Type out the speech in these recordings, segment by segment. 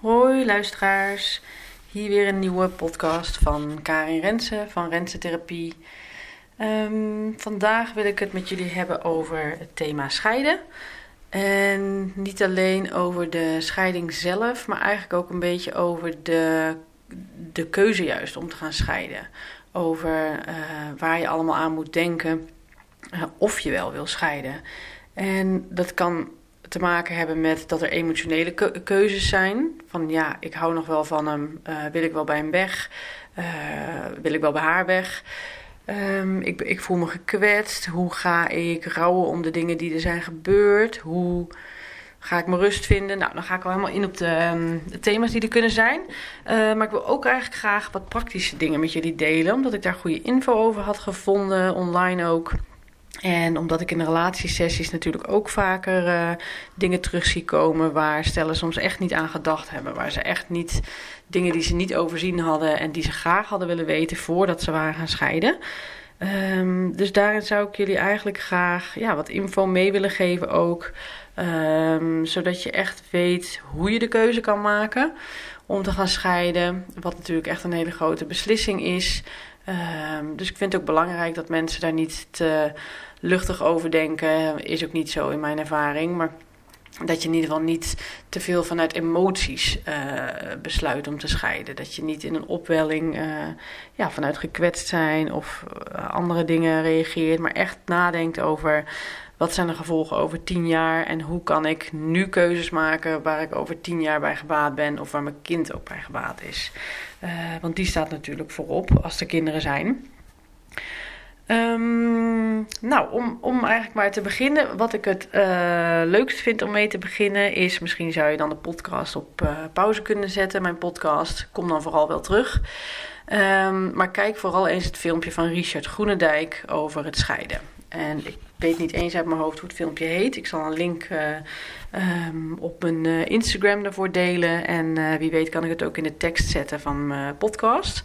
Hoi luisteraars, hier weer een nieuwe podcast van Karin Rensen van Rensen Therapie. Ehm, vandaag wil ik het met jullie hebben over het thema scheiden. En niet alleen over de scheiding zelf, maar eigenlijk ook een beetje over de, de keuze juist om te gaan scheiden. Over uh, waar je allemaal aan moet denken uh, of je wel wil scheiden. En dat kan te maken hebben met dat er emotionele keuzes zijn. Van ja, ik hou nog wel van hem. Uh, wil ik wel bij hem weg? Uh, wil ik wel bij haar weg? Um, ik, ik voel me gekwetst. Hoe ga ik rouwen om de dingen die er zijn gebeurd? Hoe ga ik mijn rust vinden? Nou, dan ga ik al helemaal in op de, de thema's die er kunnen zijn. Uh, maar ik wil ook eigenlijk graag wat praktische dingen met jullie delen. Omdat ik daar goede info over had gevonden, online ook. En omdat ik in de relatiesessies natuurlijk ook vaker uh, dingen terug zie komen waar stellen soms echt niet aan gedacht hebben. Waar ze echt niet dingen die ze niet overzien hadden en die ze graag hadden willen weten voordat ze waren gaan scheiden. Um, dus daarin zou ik jullie eigenlijk graag ja, wat info mee willen geven ook. Um, zodat je echt weet hoe je de keuze kan maken om te gaan scheiden. Wat natuurlijk echt een hele grote beslissing is. Um, dus ik vind het ook belangrijk dat mensen daar niet te luchtig over denken. Is ook niet zo in mijn ervaring. Maar dat je in ieder geval niet te veel vanuit emoties uh, besluit om te scheiden. Dat je niet in een opwelling uh, ja, vanuit gekwetst zijn of uh, andere dingen reageert. Maar echt nadenkt over wat zijn de gevolgen over tien jaar en hoe kan ik nu keuzes maken waar ik over tien jaar bij gebaat ben of waar mijn kind ook bij gebaat is. Want die staat natuurlijk voorop als er kinderen zijn. Um, nou, om, om eigenlijk maar te beginnen, wat ik het uh, leukst vind om mee te beginnen is, misschien zou je dan de podcast op uh, pauze kunnen zetten, mijn podcast. Kom dan vooral wel terug. Um, maar kijk vooral eens het filmpje van Richard Groenendijk over het scheiden. En ik weet niet eens uit mijn hoofd hoe het filmpje heet. Ik zal een link uh, um, op mijn Instagram daarvoor delen. En wie weet kan ik het ook in de tekst zetten van mijn podcast.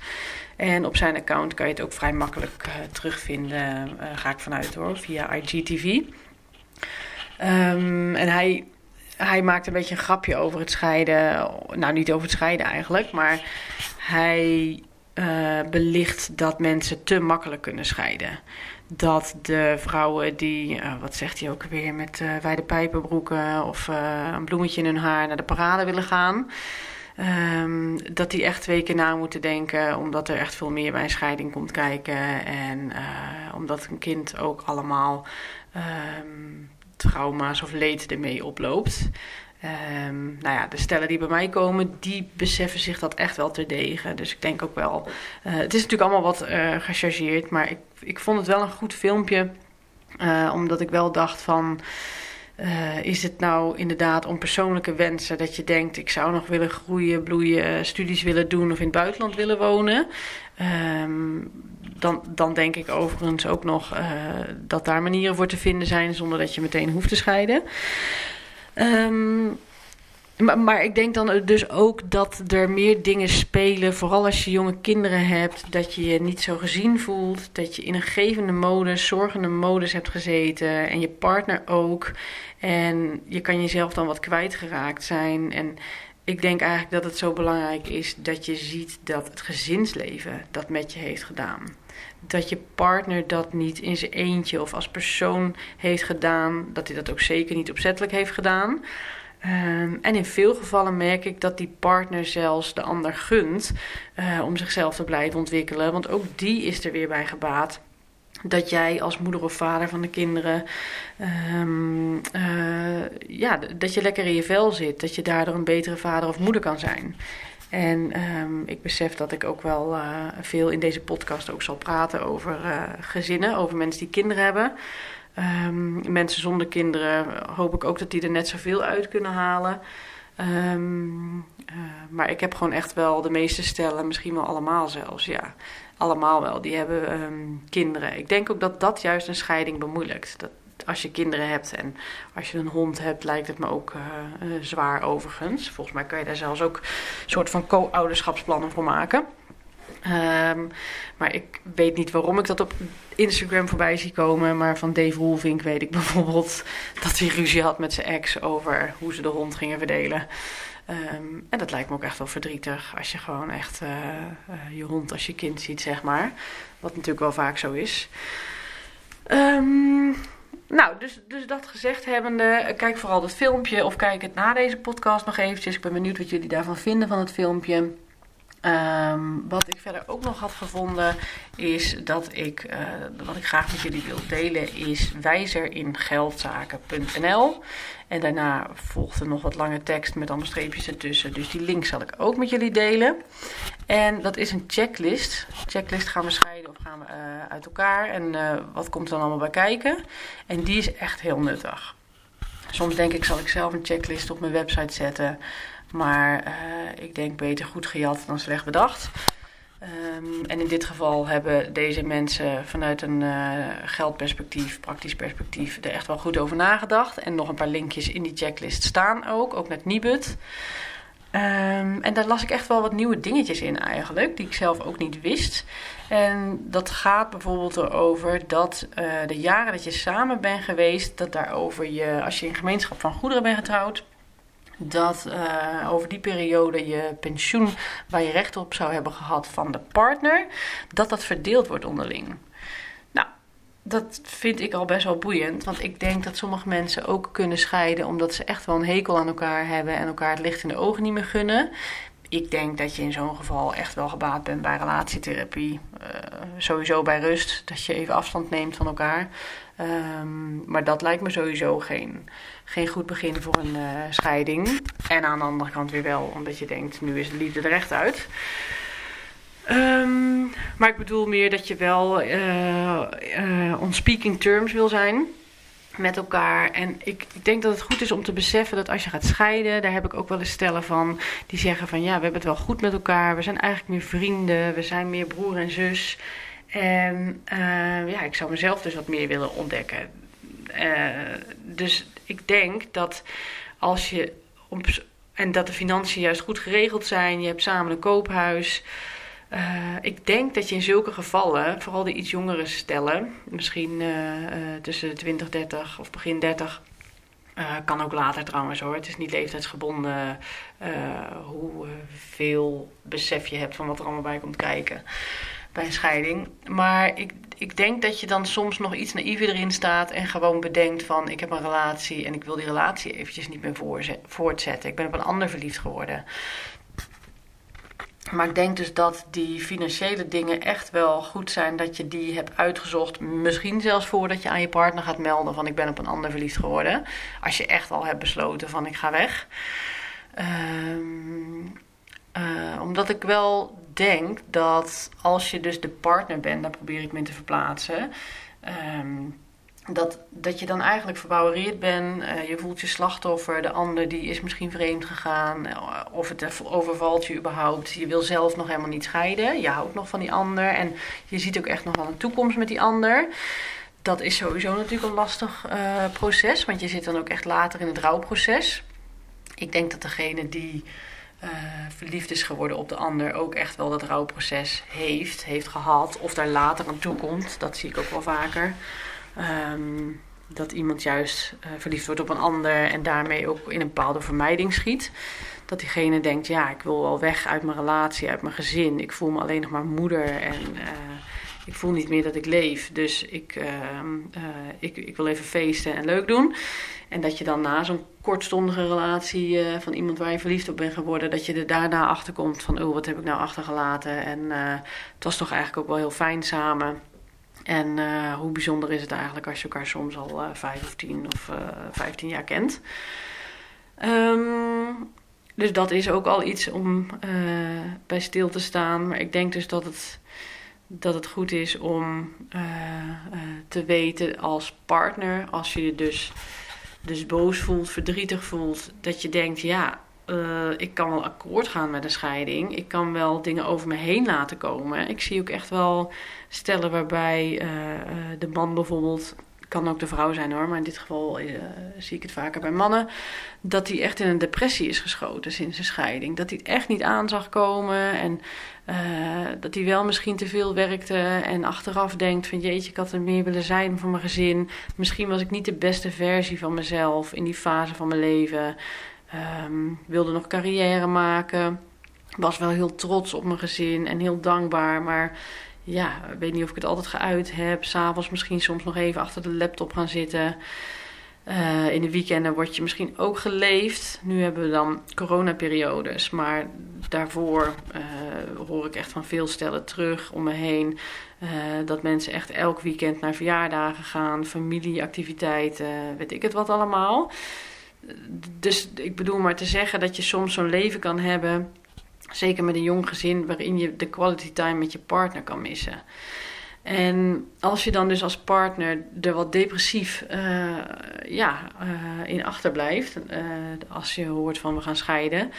En op zijn account kan je het ook vrij makkelijk terugvinden. ga ik vanuit hoor, via IGTV. Um, en hij, hij maakt een beetje een grapje over het scheiden. Nou, niet over het scheiden eigenlijk. Maar hij belicht dat mensen te makkelijk kunnen scheiden dat de vrouwen die, wat zegt hij ook weer, met uh, wijde pijpenbroeken of een bloemetje in hun haar naar de parade willen gaan. Um, dat die echt twee keer na moeten denken, omdat er echt veel meer bij een scheiding komt kijken. En omdat een kind ook allemaal um, trauma's of leed ermee oploopt. Um, nou ja, de stellen die bij mij komen, die beseffen zich dat echt wel terdege. Dus ik denk ook wel. Uh, het is natuurlijk allemaal wat uh, gechargeerd, maar ik, ik vond het wel een goed filmpje. Omdat ik wel dacht van. Uh, is het nou inderdaad om persoonlijke wensen dat je denkt: ik zou nog willen groeien, bloeien, studies willen doen of in het buitenland willen wonen? Um, dan, dan denk ik overigens ook nog uh, dat daar manieren voor te vinden zijn zonder dat je meteen hoeft te scheiden. Um, maar, ik denk dan dus ook dat er meer dingen spelen. Vooral als je jonge kinderen hebt. Dat je je niet zo gezien voelt. Dat je in een gevende modus, zorgende modus hebt gezeten. En je partner ook. En je kan jezelf dan wat kwijtgeraakt zijn. En ik denk eigenlijk dat het zo belangrijk is dat je ziet dat het gezinsleven dat met je heeft gedaan. Dat je partner dat niet in zijn eentje of als persoon heeft gedaan. Dat hij dat ook zeker niet opzettelijk heeft gedaan. Um, en in veel gevallen merk ik dat die partner zelfs de ander gunt uh, om zichzelf te blijven ontwikkelen. Want ook die is er weer bij gebaat dat jij als moeder of vader van de kinderen, um, uh, ja, dat je lekker in je vel zit. Dat je daardoor een betere vader of moeder kan zijn. En um, ik besef dat ik ook wel uh, veel in deze podcast ook zal praten over gezinnen, over mensen die kinderen hebben. Um, mensen zonder kinderen hoop ik ook dat die er net zoveel uit kunnen halen. Um, uh, maar ik heb gewoon echt wel de meeste stellen, misschien wel allemaal zelfs, ja. Allemaal wel, die hebben um, kinderen. Ik denk ook dat dat juist een scheiding bemoeilijkt. Dat als je kinderen hebt en als je een hond hebt, lijkt het me ook uh, uh, zwaar overigens. Volgens mij kan je daar zelfs ook een soort van co-ouderschapsplannen voor maken. Um, maar ik weet niet waarom ik dat op Instagram voorbij zie komen. Maar van Dave Roelvink weet ik bijvoorbeeld dat hij ruzie had met zijn ex over hoe ze de hond gingen verdelen. Ehm, en dat lijkt me ook echt wel verdrietig als je gewoon echt je hond als je kind ziet, zeg maar. Wat natuurlijk wel vaak zo is. Um, nou, dus, dus dat gezegd hebbende, kijk vooral dat filmpje of kijk het na deze podcast nog eventjes. Ik ben benieuwd wat jullie daarvan vinden van het filmpje. Ehm, wat ik verder ook nog had gevonden is dat ik, uh, wat ik graag met jullie wil delen, is wijzeringeldzaken.nl. En daarna volgt er nog wat lange tekst met allemaal streepjes ertussen. Dus die link zal ik ook met jullie delen. En dat is een checklist. Checklist gaan we scheiden of gaan we uh, uit elkaar. En uh, wat komt dan allemaal bij kijken. En die is echt heel nuttig. Soms denk ik, zal ik zelf een checklist op mijn website zetten. Maar uh, ik denk beter goed gejat dan slecht bedacht. Um, en in dit geval hebben deze mensen vanuit een uh, geldperspectief, praktisch perspectief, er echt wel goed over nagedacht. En nog een paar linkjes in die checklist staan ook, ook met Nibud. Um, en daar las ik echt wel wat nieuwe dingetjes in eigenlijk, die ik zelf ook niet wist. En dat gaat bijvoorbeeld erover dat uh, de jaren dat je samen bent geweest, dat daarover je, als je in gemeenschap van goederen bent getrouwd, dat uh, over die periode je pensioen waar je recht op zou hebben gehad van de partner, dat dat verdeeld wordt onderling. Nou, dat vind ik al best wel boeiend, want ik denk dat sommige mensen ook kunnen scheiden omdat ze echt wel een hekel aan elkaar hebben en elkaar het licht in de ogen niet meer gunnen. Ik denk dat je in zo'n geval echt wel gebaat bent bij relatietherapie. Uh, sowieso bij rust, dat je even afstand neemt van elkaar. Um, maar dat lijkt me sowieso geen, geen goed begin voor een uh, scheiding. En aan de andere kant weer wel, omdat je denkt, nu is de liefde er echt uit. Um, maar ik bedoel meer dat je wel uh, on speaking terms wil zijn met elkaar. En ik, ik, denk dat het goed is om te beseffen dat als je gaat scheiden, daar heb ik ook wel eens stellen van die zeggen van ja, we hebben het wel goed met elkaar, we zijn eigenlijk meer vrienden, we zijn meer broer en zus. En uh, ja, ik zou mezelf dus wat meer willen ontdekken. Uh, dus ik denk dat als je. Op, en dat de financiën juist goed geregeld zijn, je hebt samen een koophuis. Uh, ik denk dat je in zulke gevallen, vooral de iets jongere stellen, misschien uh, uh, tussen 20, 30 of begin 30, kan ook later trouwens hoor. Het is niet leeftijdsgebonden hoeveel besef je hebt van wat er allemaal bij komt kijken bij een scheiding. Maar ik, ik denk dat je dan soms nog iets naïver erin staat en gewoon bedenkt van ik heb een relatie en ik wil die relatie eventjes niet meer voortzetten. Ik ben op een ander verliefd geworden. Maar ik denk dus dat die financiële dingen echt wel goed zijn dat je die hebt uitgezocht. Misschien zelfs voordat je aan je partner gaat melden van ik ben op een ander verliefd geworden. Als je echt al hebt besloten van ik ga weg. Um, uh, omdat ik wel denk dat als je dus de partner bent, daar probeer ik me in te verplaatsen. Um, dat, dat je dan eigenlijk verbouwereerd bent. Uh, je voelt je slachtoffer. De ander die is misschien vreemd gegaan. Uh, of het overvalt je überhaupt. Je wil zelf nog helemaal niet scheiden. Je houdt nog van die ander. En je ziet ook echt nog wel een toekomst met die ander. Dat is sowieso natuurlijk een lastig uh, proces. Want je zit dan ook echt later in het rouwproces. Ik denk dat degene die verliefd is geworden op de ander ook echt wel dat rouwproces heeft, heeft gehad. Of daar later aan toe komt, dat zie ik ook wel vaker. Um, dat iemand juist uh, verliefd wordt op een ander en daarmee ook in een bepaalde vermijding schiet. Dat diegene denkt, ja, ik wil wel weg uit mijn relatie, uit mijn gezin. Ik voel me alleen nog maar moeder en uh, ik voel niet meer dat ik leef. Dus ik, uh, ik, ik wil even feesten en leuk doen. En dat je dan na zo'n kortstondige relatie van iemand waar je verliefd op bent geworden, dat je er daarna achter komt van, oh, wat heb ik nou achtergelaten? En het was toch eigenlijk ook wel heel fijn samen. En uh, hoe bijzonder is het eigenlijk als je elkaar soms al vijf of tien of vijftien jaar kent? Um, dus dat is ook al iets om bij stil te staan. Maar ik denk dus dat het, dat het goed is om te weten als partner, als je je dus dus boos voelt, verdrietig voelt, dat je denkt, ja, ik kan wel akkoord gaan met een scheiding. Ik kan wel dingen over me heen laten komen. Ik zie ook echt wel stellen waarbij uh, de man bijvoorbeeld kan ook de vrouw zijn hoor, maar in dit geval uh, zie ik het vaker bij mannen, dat hij echt in een depressie is geschoten sinds de scheiding. Dat hij het echt niet aan zag komen en dat hij wel misschien te veel werkte en achteraf denkt van jeetje, ik had er meer willen zijn voor mijn gezin. Misschien was ik niet de beste versie van mezelf in die fase van mijn leven. Ehm, wilde nog carrière maken. Was wel heel trots op mijn gezin en heel dankbaar. Maar ja, ik weet niet of ik het altijd geuit heb. S'avonds misschien soms nog even achter de laptop gaan zitten. Uh, in de weekenden word je misschien ook geleefd. Nu hebben we dan coronaperiodes. Maar daarvoor uh, hoor ik echt van veel stellen terug om me heen. Uh, dat mensen echt elk weekend naar verjaardagen gaan. Familieactiviteiten, weet ik het wat allemaal. Dus ik bedoel maar te zeggen dat je soms zo'n leven kan hebben. Zeker met een jong gezin waarin je de quality time met je partner kan missen. En als je dan dus als partner er wat depressief uh, ja, uh, in achterblijft, uh, als je hoort van we gaan scheiden,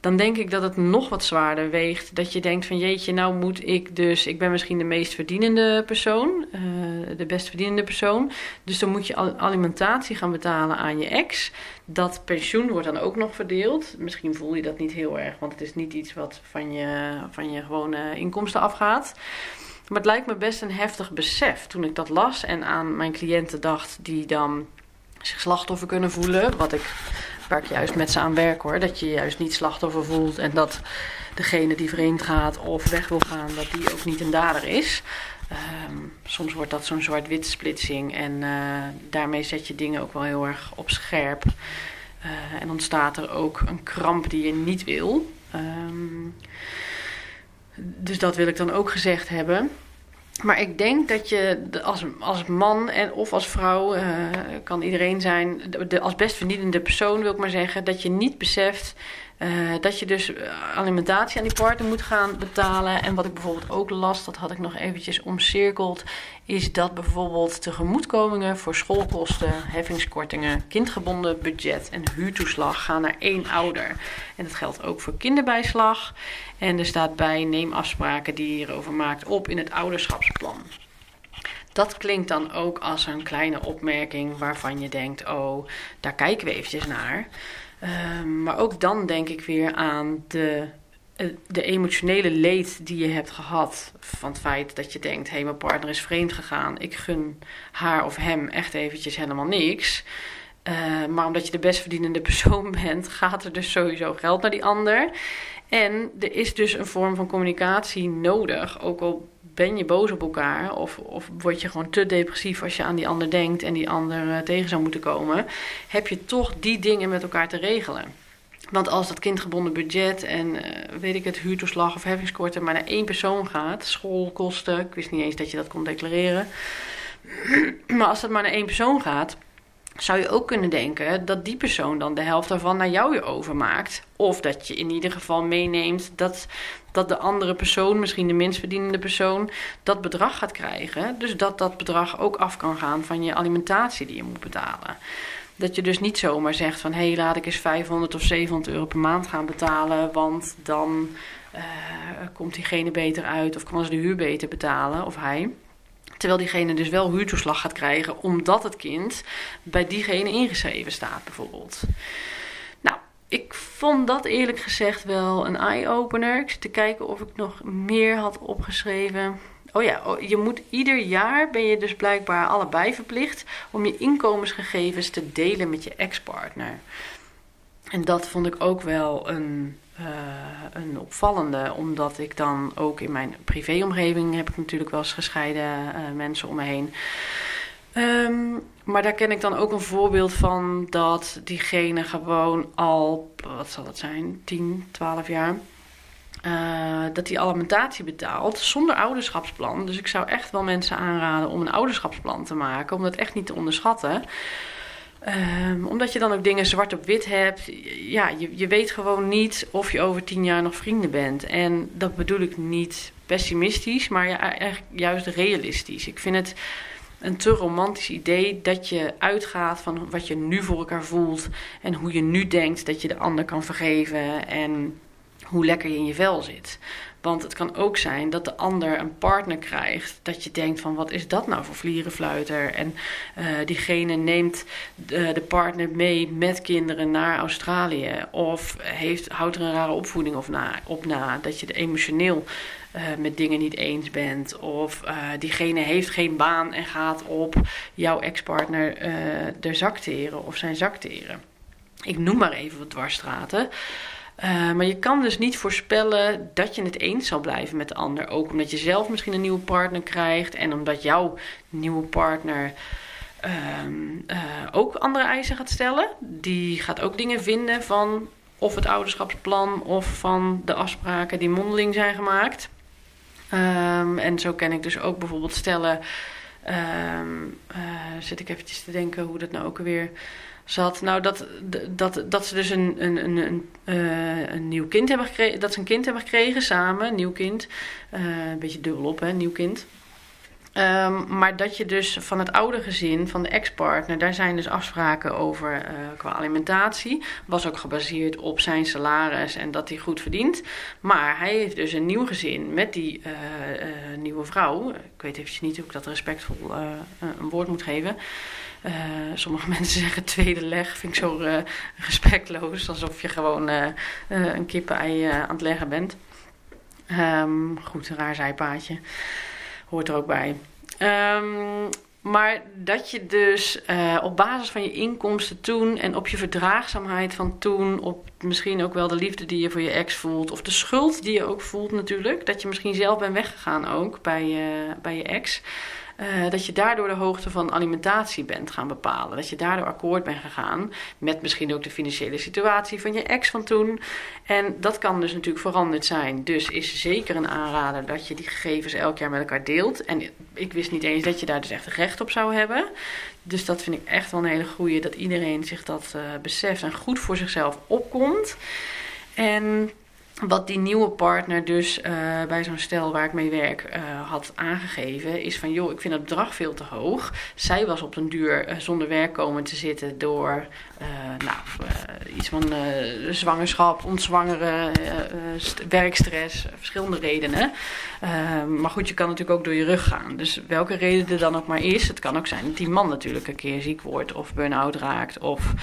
dan denk ik dat het nog wat zwaarder weegt. Dat je denkt van jeetje, nou moet ik dus, ik ben misschien de meest verdienende persoon, de best verdienende persoon. Dus dan moet je alimentatie gaan betalen aan je ex. Dat pensioen wordt dan ook nog verdeeld. Misschien voel je dat niet heel erg, want het is niet iets wat van je, van je gewone inkomsten afgaat. Maar het lijkt me best een heftig besef toen ik dat las en aan mijn cliënten dacht die dan zich slachtoffer kunnen voelen. Wat ik, waar ik juist met ze aan werk hoor. Dat je juist niet slachtoffer voelt en dat degene die vreemd gaat of weg wil gaan, dat die ook niet een dader is. Um, soms wordt dat zo'n zwart-wit splitsing en uh, daarmee zet je dingen ook wel heel erg op scherp. Uh, en ontstaat er ook een kramp die je niet wil. Um, dus dat wil ik dan ook gezegd hebben. Maar ik denk dat je als, als man en of als vrouw, uh, kan iedereen zijn, de, als best verdienende persoon wil ik maar zeggen, dat je niet beseft uh, dat je dus alimentatie aan die partner moet gaan betalen. En wat ik bijvoorbeeld ook las, dat had ik nog eventjes omcirkeld, is dat bijvoorbeeld tegemoetkomingen voor schoolkosten, heffingskortingen, kindgebonden budget en huurtoeslag gaan naar één ouder. En dat geldt ook voor kinderbijslag. En er staat bij neem afspraken die je hierover maakt op in het ouderschapsplan. Dat klinkt dan ook als een kleine opmerking waarvan je denkt: oh, daar kijken we eventjes naar. Um, maar ook dan denk ik weer aan de, eh, de emotionele leed die je hebt gehad. Van het feit dat je denkt: hé, mijn partner is vreemd gegaan. Ik gun haar of hem echt eventjes helemaal niks. Uh, maar omdat je de best verdienende persoon bent, gaat er dus sowieso geld naar die ander. En er is dus een vorm van communicatie nodig. Ook al ben je boos op elkaar of, of word je gewoon te depressief als je aan die ander denkt en die ander uh, tegen zou moeten komen, heb je toch die dingen met elkaar te regelen. Want als dat kindgebonden budget en uh, weet ik het, huurtoeslag of heffingskorten maar naar één persoon gaat, schoolkosten, ik wist niet eens dat je dat kon declareren. Maar als dat maar naar één persoon gaat, zou je ook kunnen denken dat die persoon dan de helft daarvan naar jou weer overmaakt. Of dat je in ieder geval meeneemt dat, dat de andere persoon, misschien de minst verdienende persoon, dat bedrag gaat krijgen. Dus dat dat bedrag ook af kan gaan van je alimentatie die je moet betalen. Dat je dus niet zomaar zegt van hé, hey, laat ik eens 500 of 700 euro per maand gaan betalen, want dan uh, komt diegene beter uit of kan ze de huur beter betalen of hij. Terwijl diegene dus wel huurtoeslag gaat krijgen omdat het kind bij diegene ingeschreven staat, bijvoorbeeld. Ik vond dat eerlijk gezegd wel een eye-opener. Ik zit te kijken of ik nog meer had opgeschreven. Oh ja, oh, je moet ieder jaar ben je dus blijkbaar allebei verplicht om je inkomensgegevens te delen met je ex-partner. En dat vond ik ook wel een uh, een opvallende, omdat ik dan ook in mijn privéomgeving heb ik natuurlijk wel eens gescheiden uh, mensen om me heen. Um, maar daar ken ik dan ook een voorbeeld van dat diegene gewoon al, wat zal het zijn, 10, 12 jaar, uh, dat die alimentatie betaalt zonder ouderschapsplan. Dus ik zou echt wel mensen aanraden om een ouderschapsplan te maken, om dat echt niet te onderschatten. Um, omdat je dan ook dingen zwart op wit hebt. Ja, je, je weet gewoon niet of je over tien jaar nog vrienden bent. En dat bedoel ik niet pessimistisch, maar ja, juist realistisch. Ik vind het een te romantisch idee dat je uitgaat van wat je nu voor elkaar voelt. En hoe je nu denkt dat je de ander kan vergeven. En hoe lekker je in je vel zit. Want het kan ook zijn dat de ander een partner krijgt. Dat je denkt van wat is dat nou voor vlierenfluiter? En uh, diegene neemt de, de, partner mee met kinderen naar Australië. Of heeft, houdt er een rare opvoeding op na. Op na dat je emotioneel uh, met dingen niet eens bent. Of uh, diegene heeft geen baan en gaat op jouw ex-partner de zak teren of zijn zak teren Ik noem maar even wat dwarsstraten. Maar je kan dus niet voorspellen dat je het eens zal blijven met de ander. Ook omdat je zelf misschien een nieuwe partner krijgt. En omdat jouw nieuwe partner uh, ook andere eisen gaat stellen. Die gaat ook dingen vinden van of het ouderschapsplan of van de afspraken die mondeling zijn gemaakt. Um, en zo ken ik dus ook bijvoorbeeld stellen. Um, zit ik eventjes te denken hoe dat nou ook weer zat. Nou, dat, dat, dat ze dus een, een, een, een, uh, een nieuw kind hebben gekregen. Dat ze een kind hebben gekregen samen, nieuw kind. Uh, een beetje dubbel op, hè, nieuw kind. Um, maar dat je dus van het oude gezin, van de ex-partner, daar zijn dus afspraken over uh, qua alimentatie. Was ook gebaseerd op zijn salaris en dat hij goed verdient. Maar hij heeft dus een nieuw gezin met die uh, uh, nieuwe vrouw. Ik weet eventjes niet hoe ik dat respectvol een woord moet geven. sommige mensen zeggen tweede leg, vind ik zo respectloos. Alsof je gewoon een kippen-ei aan het leggen bent. Um, goed, een raar zijpaadje hoort er ook bij. Um, maar dat je dus uh, op basis van je inkomsten toen en op je verdraagzaamheid van toen, op misschien ook wel de liefde die je voor je ex voelt, of de schuld die je ook voelt natuurlijk, dat je misschien zelf bent weggegaan ook bij, bij je ex. Uh, dat je daardoor de hoogte van alimentatie bent gaan bepalen. Dat je daardoor akkoord bent gegaan met misschien ook de financiële situatie van je ex van toen. En dat kan dus natuurlijk veranderd zijn. Dus is zeker een aanrader dat je die gegevens elk jaar met elkaar deelt. En ik wist niet eens dat je daar dus echt recht op zou hebben. Dus dat vind ik echt wel een hele goede dat iedereen zich dat uh, beseft en goed voor zichzelf opkomt. En wat die nieuwe partner dus uh, bij zo'n stel waar ik mee werk uh, had aangegeven, is van joh, ik vind het bedrag veel te hoog. Zij was op een duur uh, zonder werk komen te zitten door nou, iets van zwangerschap, ontzwangere, werkstress, verschillende redenen. Ehm, maar goed, je kan natuurlijk ook door je rug gaan. Dus welke reden er dan ook maar is, het kan ook zijn dat die man natuurlijk een keer ziek wordt of burn-out raakt of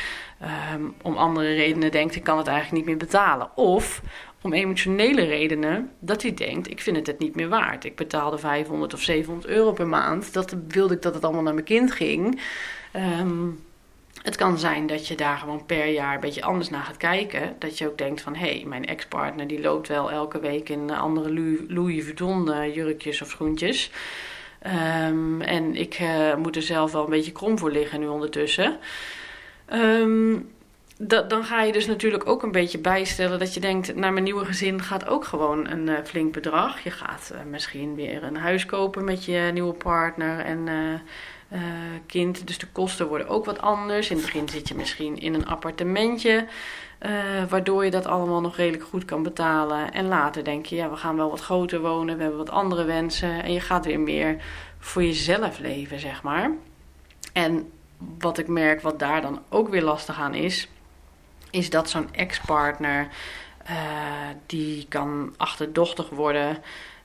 um, om andere redenen denkt ik kan het eigenlijk niet meer betalen. Of om emotionele redenen dat hij denkt: ik vind het het niet meer waard. Ik betaalde 500 of 700 euro per maand. Dat wilde ik dat het allemaal naar mijn kind ging. Um, het kan zijn dat je daar gewoon per jaar een beetje anders naar gaat kijken. Dat je ook denkt van, hé, hey, mijn ex-partner die loopt wel elke week in andere Louis Vuitton jurkjes of schoentjes. Um, en ik uh, moet er zelf wel een beetje krom voor liggen nu ondertussen. Um, dan ga je dus natuurlijk ook een beetje bijstellen dat je denkt, naar mijn nieuwe gezin gaat ook gewoon een uh, flink bedrag. Je gaat uh, misschien weer een huis kopen met je nieuwe partner en uh, kind. Dus de kosten worden ook wat anders. In het begin zit je misschien in een appartementje, waardoor je dat allemaal nog redelijk goed kan betalen. En later denk je, ja, we gaan wel wat groter wonen, we hebben wat andere wensen. En je gaat weer meer voor jezelf leven, zeg maar. En wat ik merk, wat daar dan ook weer lastig aan is is dat zo'n ex-partner uh, die kan achterdochtig worden.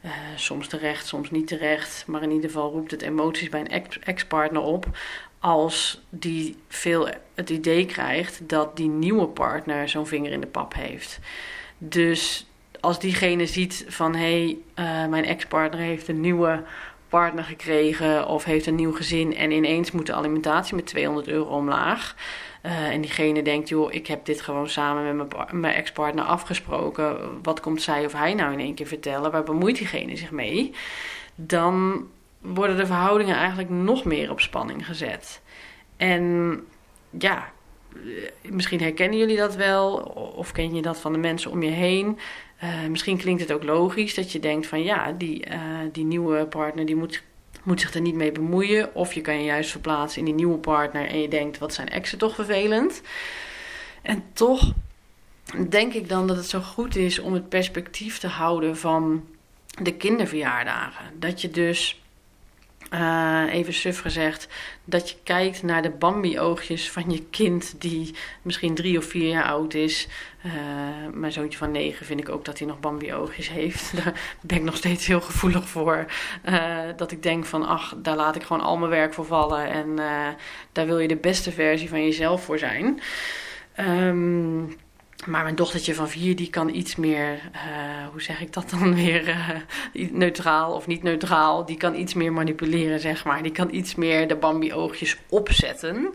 Uh, soms terecht, soms niet terecht. Maar in ieder geval roept het emoties bij een ex-partner op. Als die veel het idee krijgt dat die nieuwe partner zo'n vinger in de pap heeft. Dus als diegene ziet van hé, hey, uh, mijn ex-partner heeft een nieuwe partner gekregen of heeft een nieuw gezin en ineens moet de alimentatie met 200 euro omlaag. Uh, en diegene denkt, joh, ik heb dit gewoon samen met mijn, mijn ex-partner afgesproken. Wat komt zij of hij nou in één keer vertellen? Waar bemoeit diegene zich mee? Dan worden de verhoudingen eigenlijk nog meer op spanning gezet. En ja, eh, misschien herkennen jullie dat wel, of ken je dat van de mensen om je heen. Uh, misschien klinkt het ook logisch dat je denkt van ja, die, die nieuwe partner die moet moet zich er niet mee bemoeien. Of je kan je juist verplaatsen in die nieuwe partner en je denkt, wat zijn exen toch vervelend. En toch denk ik dan dat het zo goed is om het perspectief te houden van de kinderverjaardagen. Dat je dus uh, even suf gezegd, dat je kijkt naar de Bambi-oogjes van je kind die misschien drie of vier jaar oud is. Uh, mijn zoontje van negen vind ik ook dat hij nog Bambi-oogjes heeft. Daar ben ik nog steeds heel gevoelig voor. Uh, dat ik denk van, ach, daar laat ik gewoon al mijn werk voor vallen. En daar wil je de beste versie van jezelf voor zijn. Um, Maar mijn dochtertje van vier, die kan iets meer, uh, hoe zeg ik dat dan weer, uh, neutraal of niet neutraal. Die kan iets meer manipuleren, zeg maar. Die kan iets meer de Bambi-oogjes opzetten.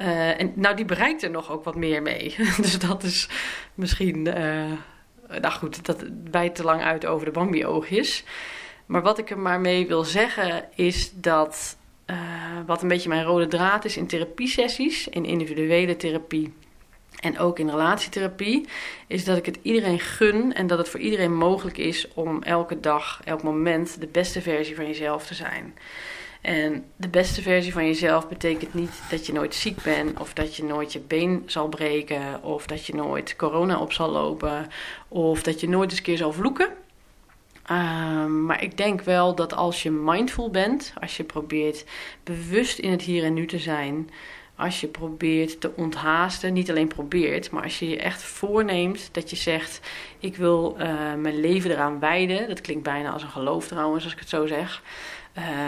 Uh, en nou, die bereikt er nog ook wat meer mee. dus dat is misschien, nou goed, dat bijt te lang uit over de Bambi-oogjes. Maar wat ik er maar mee wil zeggen is dat, wat een beetje mijn rode draad is in therapiesessies, in individuele therapie en ook in relatietherapie, is dat ik het iedereen gun en dat het voor iedereen mogelijk is om elke dag, elk moment de beste versie van jezelf te zijn. En de beste versie van jezelf betekent niet dat je nooit ziek bent, of dat je nooit je been zal breken, of dat je nooit corona op zal lopen, of dat je nooit eens keer zal vloeken. Ehm, maar ik denk wel dat als je mindful bent, als je probeert bewust in het hier en nu te zijn, als je probeert te onthaasten, niet alleen probeert, maar als je je echt voorneemt dat je zegt: Ik wil uh, mijn leven eraan wijden. Dat klinkt bijna als een geloof trouwens, als ik het zo zeg.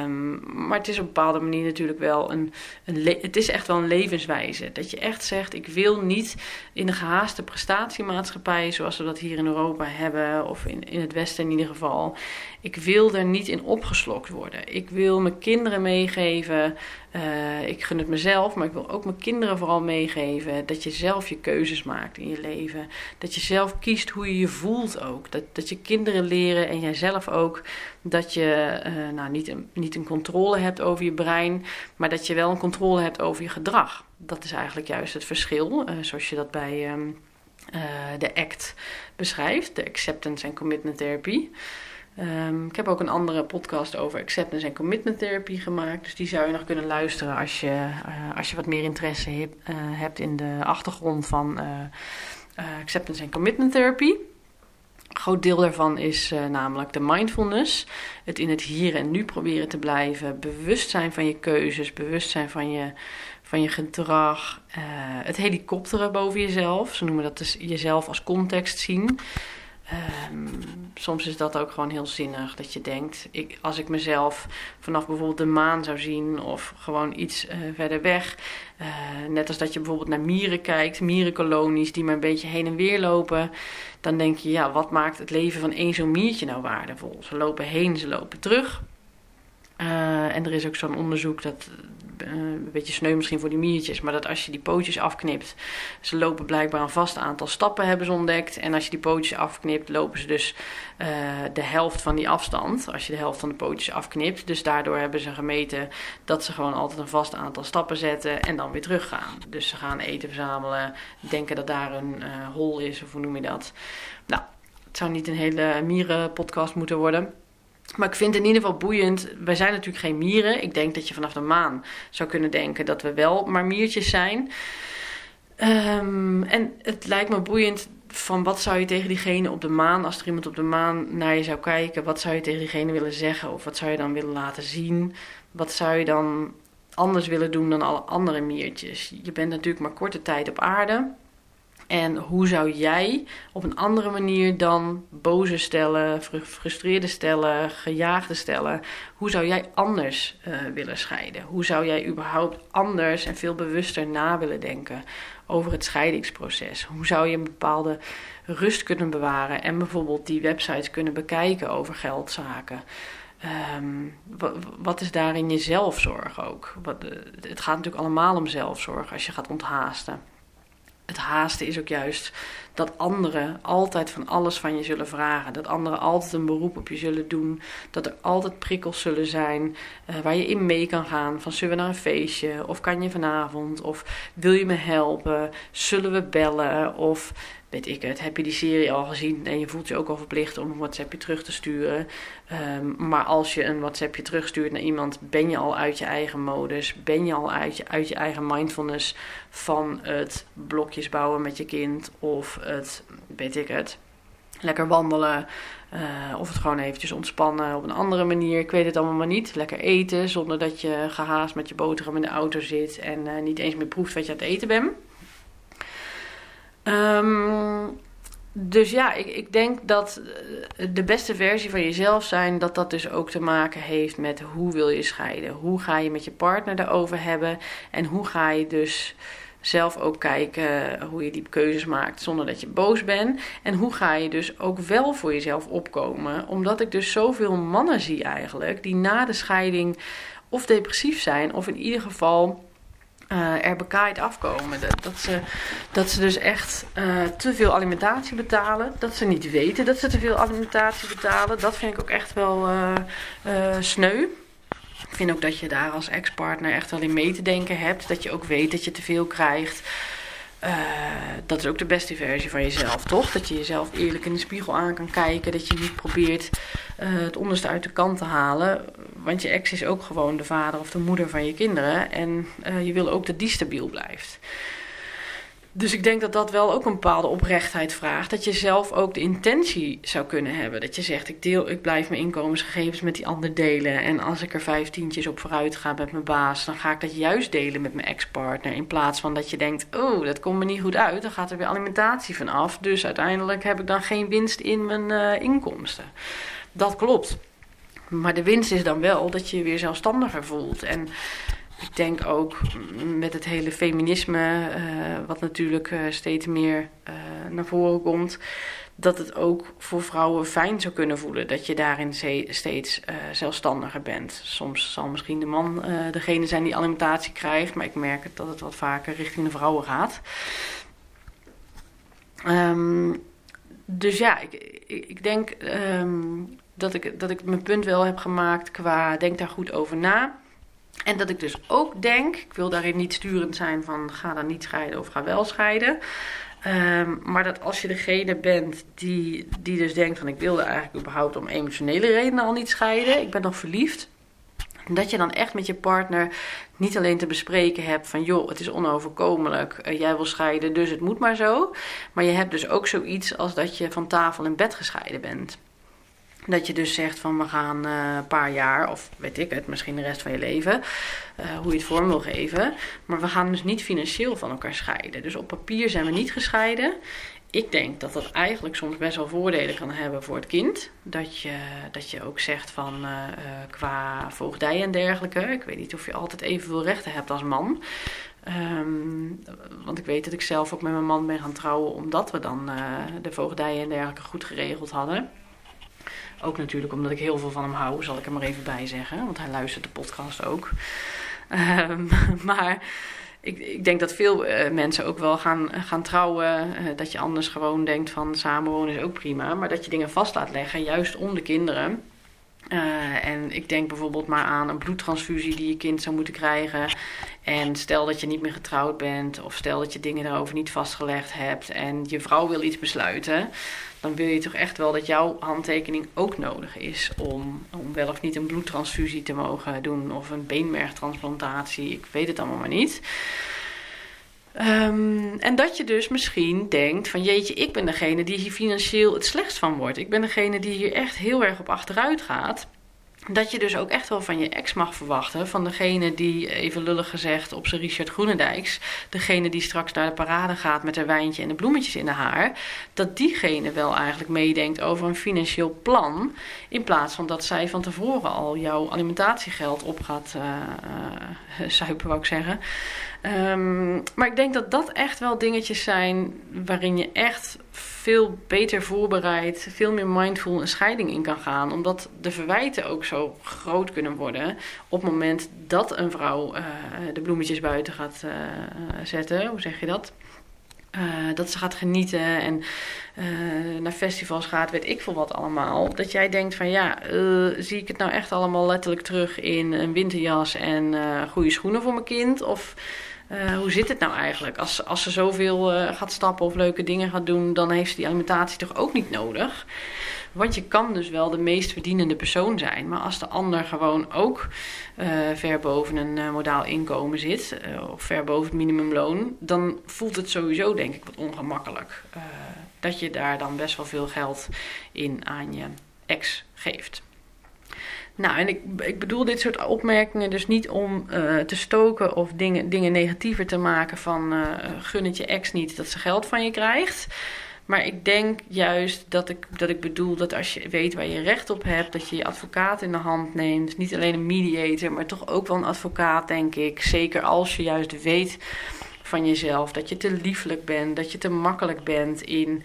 Um, maar het is op een bepaalde manier natuurlijk wel een, een het is echt wel een levenswijze. Dat je echt zegt, ik wil niet in de gehaaste prestatiemaatschappij zoals we dat hier in Europa hebben, of in, in het Westen in ieder geval. Ik wil er niet in opgeslokt worden. Ik wil mijn kinderen meegeven. Uh, ik gun het mezelf, maar ik wil ook mijn kinderen vooral meegeven. Dat je zelf je keuzes maakt in je leven. Dat je zelf kiest hoe je je voelt ook. Dat, dat je kinderen leren en jijzelf ook. Dat je uh, nou, niet, een, niet een controle hebt over je brein, maar dat je wel een controle hebt over je gedrag. Dat is eigenlijk juist het verschil, uh, zoals je dat bij um, de ACT beschrijft, de Acceptance and Commitment Therapy. Um, ik heb ook een andere podcast over acceptance en commitment therapie gemaakt. Dus die zou je nog kunnen luisteren als je, uh, als je wat meer interesse uh, hebt in de achtergrond van uh, acceptance en commitment therapie. Een groot deel daarvan is namelijk de mindfulness. Het in het hier en nu proberen te blijven. Bewust zijn van je keuzes, bewust zijn van je, van je gedrag. het helikopteren boven jezelf. Ze noemen dat dus jezelf als context zien. Um, soms is dat ook gewoon heel zinnig. Dat je denkt, ik, als ik mezelf vanaf bijvoorbeeld de maan zou zien of gewoon iets uh, verder weg. Uh, net als dat je bijvoorbeeld naar mieren kijkt, mierenkolonies die maar een beetje heen en weer lopen. Dan denk je, ja, wat maakt het leven van één zo'n miertje nou waardevol? Ze lopen heen, ze lopen terug. Uh, en er is ook zo'n onderzoek dat een beetje sneu misschien voor die miertjes, maar dat als je die pootjes afknipt, ze lopen blijkbaar een vast aantal stappen hebben ze ontdekt. En als je die pootjes afknipt, lopen ze dus uh, de helft van die afstand. Als je de helft van de pootjes afknipt. Dus daardoor hebben ze gemeten dat ze gewoon altijd een vast aantal stappen zetten en dan weer teruggaan. Dus ze gaan eten verzamelen, denken dat daar een uh, hol is, of hoe noem je dat? Nou, het zou niet een hele mierenpodcast moeten worden. Maar ik vind het in ieder geval boeiend. Wij zijn natuurlijk geen mieren. Ik denk dat je vanaf de maan zou kunnen denken dat we wel maar miertjes zijn. Um, en het lijkt me boeiend van wat zou je tegen diegene op de maan, als er iemand op de maan naar je zou kijken, wat zou je tegen diegene willen zeggen of wat zou je dan willen laten zien? Wat zou je dan anders willen doen dan alle andere miertjes? Je bent natuurlijk maar korte tijd op aarde. En hoe zou jij op een andere manier dan boze stellen, gefrustreerde stellen, gejaagde stellen, hoe zou jij anders uh, willen scheiden? Hoe zou jij überhaupt anders en veel bewuster na willen denken over het scheidingsproces? Hoe zou je een bepaalde rust kunnen bewaren en bijvoorbeeld die websites kunnen bekijken over geldzaken? Um, wat is daarin je zelfzorg ook? Wat, uh, het gaat natuurlijk allemaal om zelfzorg als je gaat onthaasten het haasten is ook juist dat anderen altijd van alles van je zullen vragen. Dat anderen altijd een beroep op je zullen doen. Dat er altijd prikkels zullen zijn uh, waar je in mee kan gaan. Van zullen we naar een feestje? Of kan je vanavond? Of wil je me helpen? Zullen we bellen? Of weet ik het, heb je die serie al gezien en je voelt je ook al verplicht om een WhatsAppje terug te sturen. Um, maar als je een WhatsAppje terugstuurt naar iemand, ben je al uit je eigen modus, ben je al uit je, uit je eigen mindfulness van het blokjes bouwen met je kind of het, weet ik het, lekker wandelen. Uh, of het gewoon eventjes ontspannen op een andere manier. Ik weet het allemaal maar niet. Lekker eten zonder dat je gehaast met je boterham in de auto zit en uh, niet eens meer proeft wat je aan het eten bent. Um, dus ja, ik, ik denk dat eh, de beste versie van jezelf zijn, dat dat dus ook te maken heeft met hoe wil je scheiden. Hoe ga je met je partner daarover hebben en hoe ga je dus Zelf ook kijken hoe je die keuzes maakt zonder dat je boos bent. En hoe ga je dus ook wel voor jezelf opkomen. Omdat ik dus zoveel mannen zie eigenlijk die na de scheiding of depressief zijn of in ieder geval uh, er bekaaid afkomen. Dat, dat, ze, dat ze dus echt uh, te veel alimentatie betalen. Dat ze niet weten dat ze te veel alimentatie betalen. Dat vind ik ook echt wel uh, sneu. Ik vind ook dat je daar als ex-partner echt wel in mee te denken hebt. Dat je ook weet dat je te veel krijgt. Uh, dat is ook de beste versie van jezelf, toch? Dat je jezelf eerlijk in de spiegel aan kan kijken. Dat je niet probeert uh, het onderste uit de kant te halen. Want je ex is ook gewoon de vader of de moeder van je kinderen. En uh, je wil ook dat die stabiel blijft. Dus ik denk dat dat wel ook een bepaalde oprechtheid vraagt. Dat je zelf ook de intentie zou kunnen hebben. Dat je zegt, ik, deel, ik blijf mijn inkomensgegevens met die ander delen. En als ik er vijftientjes op vooruit ga met mijn baas... dan ga ik dat juist delen met mijn ex-partner. In plaats van dat je denkt, oh, dat komt me niet goed uit. Dan gaat er weer alimentatie van af. Dus uiteindelijk heb ik dan geen winst in mijn uh, inkomsten. Dat klopt. Maar de winst is dan wel dat je je weer zelfstandiger voelt. En ik denk ook met het hele feminisme, uh, wat natuurlijk uh, steeds meer uh, naar voren komt, dat het ook voor vrouwen fijn zou kunnen voelen dat je daarin steeds zelfstandiger bent. Soms zal misschien de man degene zijn die alimentatie krijgt, maar ik merk dat het wat vaker richting de vrouwen gaat. Um, dus ja, ik, ik, denk um, dat, ik, dat ik mijn punt wel heb gemaakt qua denk daar goed over na. En dat ik dus ook denk, ik wil daarin niet sturend zijn van ga dan niet scheiden of ga wel scheiden. Um, maar dat als je degene bent die, die dus denkt van ik wilde eigenlijk überhaupt om emotionele redenen al niet scheiden. Ik ben nog verliefd. Dat je dan echt met je partner niet alleen te bespreken hebt van joh, het is onoverkomelijk, uh, jij wil scheiden, dus het moet maar zo. Maar je hebt dus ook zoiets als dat je van tafel in bed gescheiden bent. Dat je dus zegt van we gaan uh, een paar jaar, of weet ik het, misschien de rest van je leven, uh, hoe je het vorm wil geven. Maar we gaan dus niet financieel van elkaar scheiden. Dus op papier zijn we niet gescheiden. Ik denk dat dat eigenlijk soms best wel voordelen kan hebben voor het kind. Dat je, dat je ook zegt van uh, qua voogdij en dergelijke. Ik weet niet of je altijd evenveel rechten hebt als man. Um, want ik weet dat ik zelf ook met mijn man ben gaan trouwen omdat we dan de voogdij en dergelijke goed geregeld hadden. Ook natuurlijk omdat ik heel veel van hem hou, zal ik er maar even bij zeggen. Want hij luistert de podcast ook. Um, maar ik, ik, denk dat veel uh, mensen ook wel gaan, gaan trouwen. Uh, dat je anders gewoon denkt van samenwonen is ook prima. Maar dat je dingen vast laat leggen, juist om de kinderen. Uh, en ik denk bijvoorbeeld maar aan een bloedtransfusie die je kind zou moeten krijgen. En stel dat je niet meer getrouwd bent, of stel dat je dingen daarover niet vastgelegd hebt en je vrouw wil iets besluiten, dan wil je toch echt wel dat jouw handtekening ook nodig is om, om wel of niet een bloedtransfusie te mogen doen of een beenmergtransplantatie. Ik weet het allemaal maar niet. Um, en dat je dus misschien denkt van jeetje, ik ben degene die hier financieel het slechtst van wordt. Ik ben degene die hier echt heel erg op achteruit gaat dat je dus ook echt wel van je ex mag verwachten. Van degene die, even lullig gezegd, op zijn Richard Groenendijks. Degene die straks naar de parade gaat met haar wijntje en de bloemetjes in de haar. Dat diegene wel eigenlijk meedenkt over een financieel plan. In plaats van dat zij van tevoren al jouw alimentatiegeld op gaat uh, uh, zuipen, wou ik zeggen. Um, maar ik denk dat dat echt wel dingetjes zijn waarin je echt veel beter voorbereid, veel meer mindful een scheiding in kan gaan. Omdat de verwijten ook zo groot kunnen worden op het moment dat een vrouw uh, de bloemetjes buiten gaat uh, zetten. Hoe zeg je dat? Uh, dat ze gaat genieten en naar festivals gaat, weet ik veel wat allemaal. Dat jij denkt van ja, zie ik het nou echt allemaal letterlijk terug in een winterjas en goede schoenen voor mijn kind? Of uh, hoe zit het nou eigenlijk? Als, als ze zoveel uh, gaat stappen of leuke dingen gaat doen, dan heeft ze die alimentatie toch ook niet nodig. Want je kan dus wel de meest verdienende persoon zijn. Maar als de ander gewoon ook uh, ver boven een modaal inkomen zit, of ver boven het minimumloon, dan voelt het sowieso, denk ik, wat ongemakkelijk. dat je daar dan best wel veel geld in aan je ex geeft. Nou, en ik, ik bedoel dit soort opmerkingen dus niet om uh, te stoken of dingen, dingen negatiever te maken van uh, gun het je ex niet dat ze geld van je krijgt. Maar ik denk juist dat ik, dat ik bedoel dat als je weet waar je recht op hebt, dat je je advocaat in de hand neemt. Niet alleen een mediator, maar toch ook wel een advocaat, denk ik. Zeker als je juist weet van jezelf. Dat je te lieflijk bent, dat je te makkelijk bent in,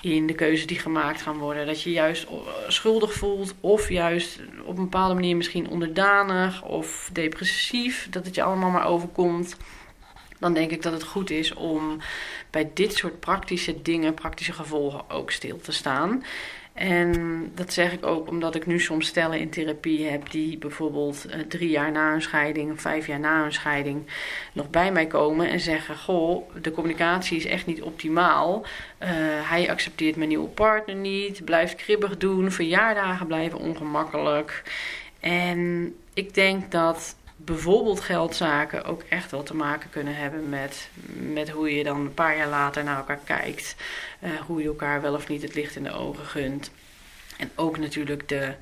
in de keuzes die gemaakt gaan worden. Dat je juist schuldig voelt of juist op een bepaalde manier misschien onderdanig of depressief. Dat het je allemaal maar overkomt. Dan denk ik dat het goed is om bij dit soort praktische dingen, praktische gevolgen ook stil te staan. En dat zeg ik ook omdat ik nu soms stellen in therapie heb die bijvoorbeeld uh, drie jaar na een scheiding of vijf jaar na een scheiding nog bij mij komen en zeggen: Goh, de communicatie is echt niet optimaal. Uh, hij accepteert mijn nieuwe partner niet, blijft kribbig doen, verjaardagen blijven ongemakkelijk. En ik denk dat bijvoorbeeld geldzaken ook echt wel te maken kunnen hebben met, met hoe je dan een paar jaar later naar elkaar kijkt. Uh, hoe je elkaar wel of niet het licht in de ogen gunt. En ook natuurlijk de,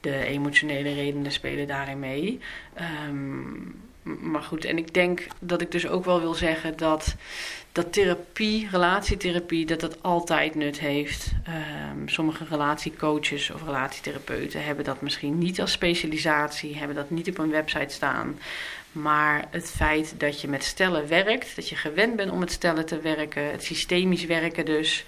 de emotionele redenen spelen daarin mee. Um, maar goed, en ik denk dat ik dus ook wel wil zeggen dat, dat therapie, relatietherapie, dat dat altijd nut heeft. Um, sommige relatiecoaches of relatietherapeuten hebben dat misschien niet als specialisatie, hebben dat niet op een website staan. Maar het feit dat je met stellen werkt, dat je gewend bent om met stellen te werken, het systemisch werken dus,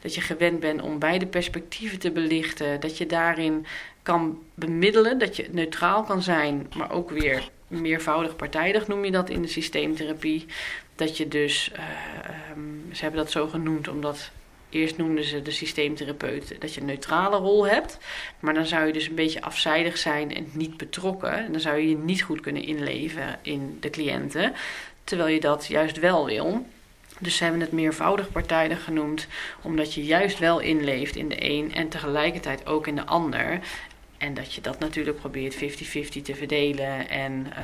dat je gewend bent om beide perspectieven te belichten, dat je daarin kan bemiddelen, dat je neutraal kan zijn, maar ook weer meervoudig partijdig noem je dat in de systeemtherapie. Dat je dus, uh, um, ze hebben dat zo genoemd omdat eerst noemden ze de systeemtherapeut dat je een neutrale rol hebt. Maar dan zou je dus een beetje afzijdig zijn en niet betrokken. En dan zou je je niet goed kunnen inleven in de cliënten. Terwijl je dat juist wel wil. Dus ze hebben het meervoudig partijdig genoemd, omdat je juist wel inleeft in de een en tegelijkertijd ook in de ander. En dat je dat natuurlijk probeert 50-50 te verdelen. En uh,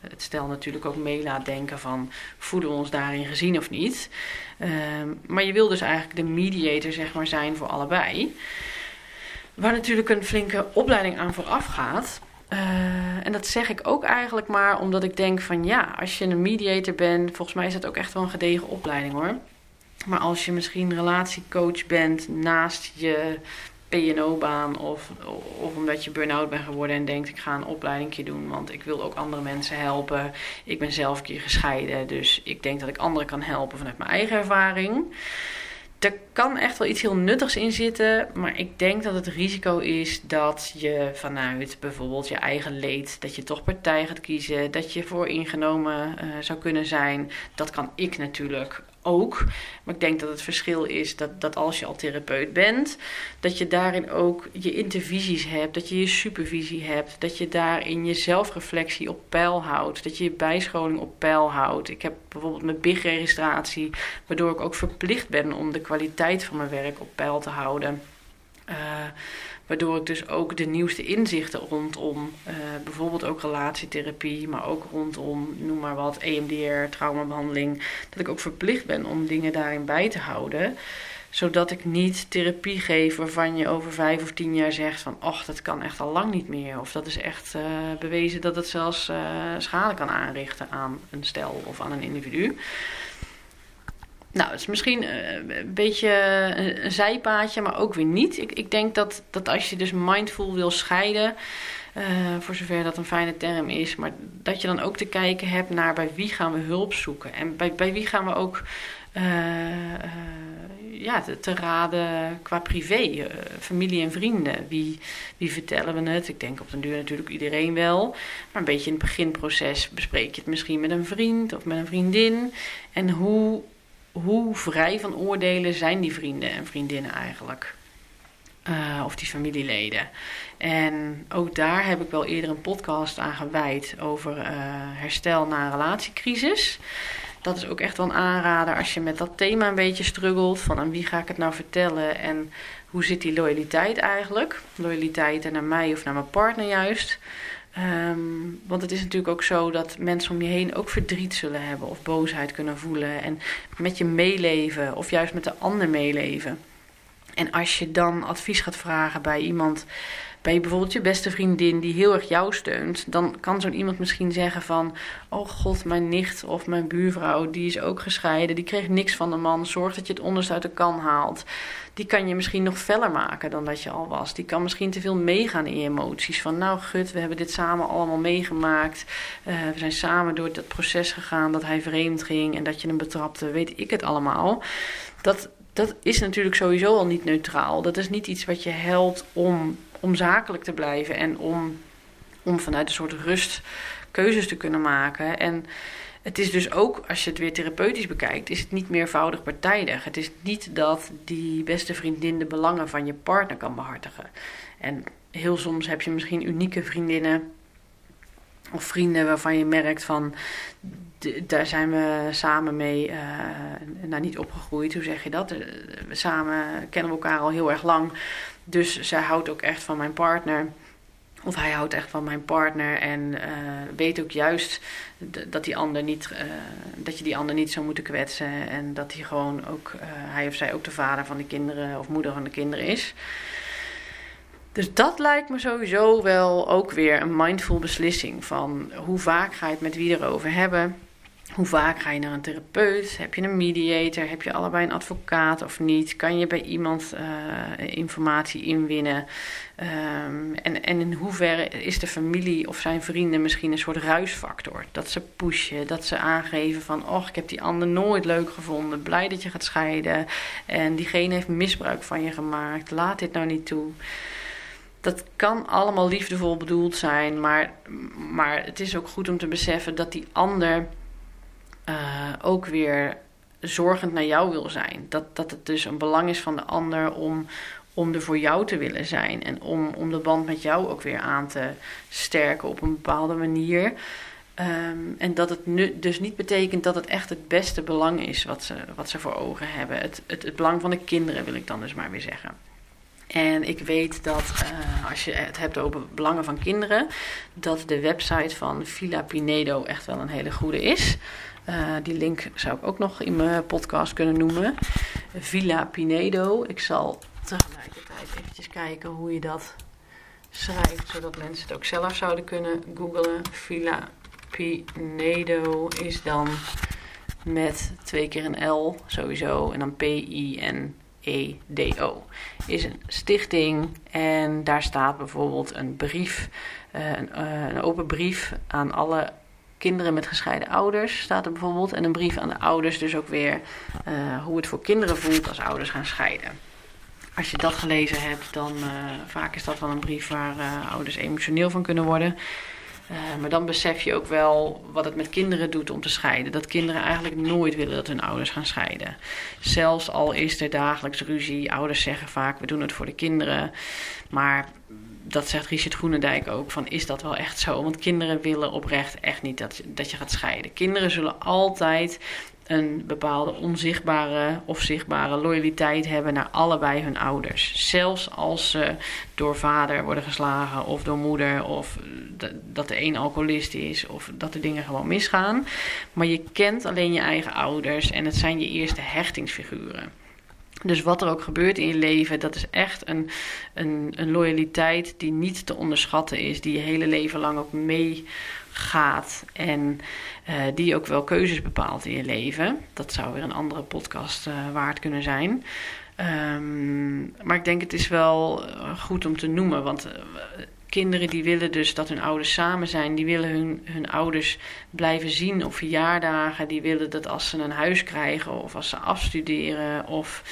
het stel natuurlijk ook mee laat denken van voelen we ons daarin gezien of niet. Uh, maar je wil dus eigenlijk de mediator zeg maar zijn voor allebei. Waar natuurlijk een flinke opleiding aan vooraf gaat. Uh, en dat zeg ik ook eigenlijk maar omdat ik denk van ja, als je een mediator bent, volgens mij is dat ook echt wel een gedegen opleiding hoor. Maar als je misschien relatiecoach bent naast je PNO-baan of, of omdat je burn-out bent geworden en denkt ik ga een opleiding doen, want ik wil ook andere mensen helpen. Ik ben zelf een keer gescheiden, dus ik denk dat ik anderen kan helpen vanuit mijn eigen ervaring. Er kan echt wel iets heel nuttigs in zitten, maar ik denk dat het risico is dat je vanuit bijvoorbeeld je eigen leed, dat je toch partij gaat kiezen, dat je vooringenomen uh, zou kunnen zijn. Dat kan ik natuurlijk ook. Maar ik denk dat het verschil is dat, dat als je al therapeut bent, dat je daarin ook je intervisies hebt, dat je je supervisie hebt, dat je daarin je zelfreflectie op peil houdt, dat je je bijscholing op peil houdt. Ik heb bijvoorbeeld mijn BIG-registratie, waardoor ik ook verplicht ben om de kwaliteit van mijn werk op peil te houden. Uh, Waardoor ik dus ook de nieuwste inzichten rondom uh, bijvoorbeeld ook relatietherapie, maar ook rondom, noem maar wat, EMDR, traumabehandeling, dat ik ook verplicht ben om dingen daarin bij te houden. Zodat ik niet therapie geef waarvan je over vijf of tien jaar zegt van, ach, dat kan echt al lang niet meer. Of dat is echt uh, bewezen dat het zelfs uh, schade kan aanrichten aan een stel of aan een individu. Nou, het is misschien eh, een beetje een, zijpaadje, maar ook weer niet. Ik, ik denk dat, dat als je dus mindful wil scheiden, uh, voor zover dat een fijne term is, maar dat je dan ook te kijken hebt naar bij wie gaan we hulp zoeken. En bij, bij wie gaan we ook uh, ja, te, te, raden qua privé, familie en vrienden. Wie, wie vertellen we het? Ik denk op den duur natuurlijk iedereen wel. Maar een beetje in het beginproces bespreek je het misschien met een vriend of met een vriendin. En hoe hoe vrij van oordelen zijn die vrienden en vriendinnen eigenlijk? Uh, of die familieleden. En ook daar heb ik wel eerder een podcast aan gewijd over uh, herstel na een relatiecrisis. Dat is ook echt wel een aanrader als je met dat thema een beetje struggelt. Van aan wie ga ik het nou vertellen en hoe zit die loyaliteit eigenlijk? Loyaliteit naar mij of naar mijn partner juist. Um, want het is natuurlijk ook zo dat mensen om je heen ook verdriet zullen hebben of boosheid kunnen voelen. En met je meeleven of juist met de ander meeleven. En als je dan advies gaat vragen bij iemand bij bijvoorbeeld je beste vriendin die heel erg jou steunt, dan kan zo'n iemand misschien zeggen van, oh god, mijn nicht of mijn buurvrouw, die is ook gescheiden, die kreeg niks van de man, zorg dat je het onderste uit de kan haalt. Die kan je misschien nog feller maken dan dat je al was. Die kan misschien te veel meegaan in je emoties. Van nou gut, we hebben dit samen allemaal meegemaakt. Uh, we zijn samen door dat proces gegaan dat hij vreemd ging en dat je hem betrapte, weet ik het allemaal. Dat, dat is natuurlijk sowieso al niet neutraal. Dat is niet iets wat je helpt om om zakelijk te blijven en om, om vanuit een soort rust keuzes te kunnen maken. En het is dus ook, als je het weer therapeutisch bekijkt, is het niet meervoudig partijdig. Het is niet dat die beste vriendin de belangen van je partner kan behartigen. En heel soms heb je misschien unieke vriendinnen of vrienden waarvan je merkt van daar zijn we samen mee, uh, nou niet opgegroeid, hoe zeg je dat? Uh, samen kennen we elkaar al heel erg lang. Dus zij houdt ook echt van mijn partner. Of hij houdt echt van mijn partner en uh, weet ook juist dat, die ander niet, uh, dat je die ander niet zou moeten kwetsen. En dat hij gewoon ook, uh, hij of zij ook de vader van de kinderen of moeder van de kinderen is. Dus dat lijkt me sowieso wel ook weer een mindful beslissing. Van hoe vaak ga je het met wie erover hebben? Hoe vaak ga je naar een therapeut? Heb je een mediator? Heb je allebei een advocaat of niet? Kan je bij iemand uh, informatie inwinnen? Um, en, en in hoeverre is de familie of zijn vrienden misschien een soort ruisfactor? Dat ze pushen, dat ze aangeven van... oh, ik heb die ander nooit leuk gevonden. Blij dat je gaat scheiden. En diegene heeft misbruik van je gemaakt. Laat dit nou niet toe dat kan allemaal liefdevol bedoeld zijn, maar, maar het is ook goed om te beseffen dat die ander uh, ook weer zorgend naar jou wil zijn. Dat, dat het dus een belang is van de ander om, om er voor jou te willen zijn. En om, om de band met jou ook weer aan te sterken op een bepaalde manier. Um, en dat het nu, dus niet betekent dat het echt het beste belang is wat ze, wat ze voor ogen hebben. Het, het, het belang van de kinderen wil ik dan dus maar weer zeggen. En ik weet dat uh, als je het hebt over belangen van kinderen, dat de website van Villa Pinedo echt wel een hele goede is. Uh, die link zou ik ook nog in mijn podcast kunnen noemen. Villa Pinedo. Ik zal tegelijkertijd eventjes kijken hoe je dat schrijft, zodat mensen het ook zelf zouden kunnen googlen. Villa Pinedo is dan met twee keer een L sowieso en dan P-I-N-E-D-O. Is een stichting en daar staat bijvoorbeeld een brief, een, uh, een open brief aan alle kinderen met gescheiden ouders staat er bijvoorbeeld. En een brief aan de ouders dus ook weer uh, hoe het voor kinderen voelt als ouders gaan scheiden. Als je dat gelezen hebt, dan uh, vaak is dat wel een brief waar uh, ouders emotioneel van kunnen worden. maar dan besef je ook wel wat het met kinderen doet om te scheiden. Dat kinderen eigenlijk nooit willen dat hun ouders gaan scheiden. Zelfs al is er dagelijks ruzie. Ouders zeggen vaak, we doen het voor de kinderen. Maar dat zegt Richard Groenendijk ook, van is dat wel echt zo? Want kinderen willen oprecht echt niet dat, dat je gaat scheiden. Kinderen zullen altijd een bepaalde onzichtbare of zichtbare loyaliteit hebben naar allebei hun ouders. Zelfs als ze door vader worden geslagen of door moeder of dat de een alcoholist is of dat de dingen gewoon misgaan. Maar je kent alleen je eigen ouders en het zijn je eerste hechtingsfiguren. Dus wat er ook gebeurt in je leven, dat is echt een, een, een loyaliteit die niet te onderschatten is, die je hele leven lang ook meegaat en uh, die ook wel keuzes bepaalt in je leven. Dat zou weer een andere podcast uh, waard kunnen zijn. Um, maar ik denk het is wel eh, goed om te noemen, want kinderen die willen dus dat hun ouders samen zijn. Die willen hun, hun ouders blijven zien op verjaardagen. Die willen dat als ze een huis krijgen of als ze afstuderen of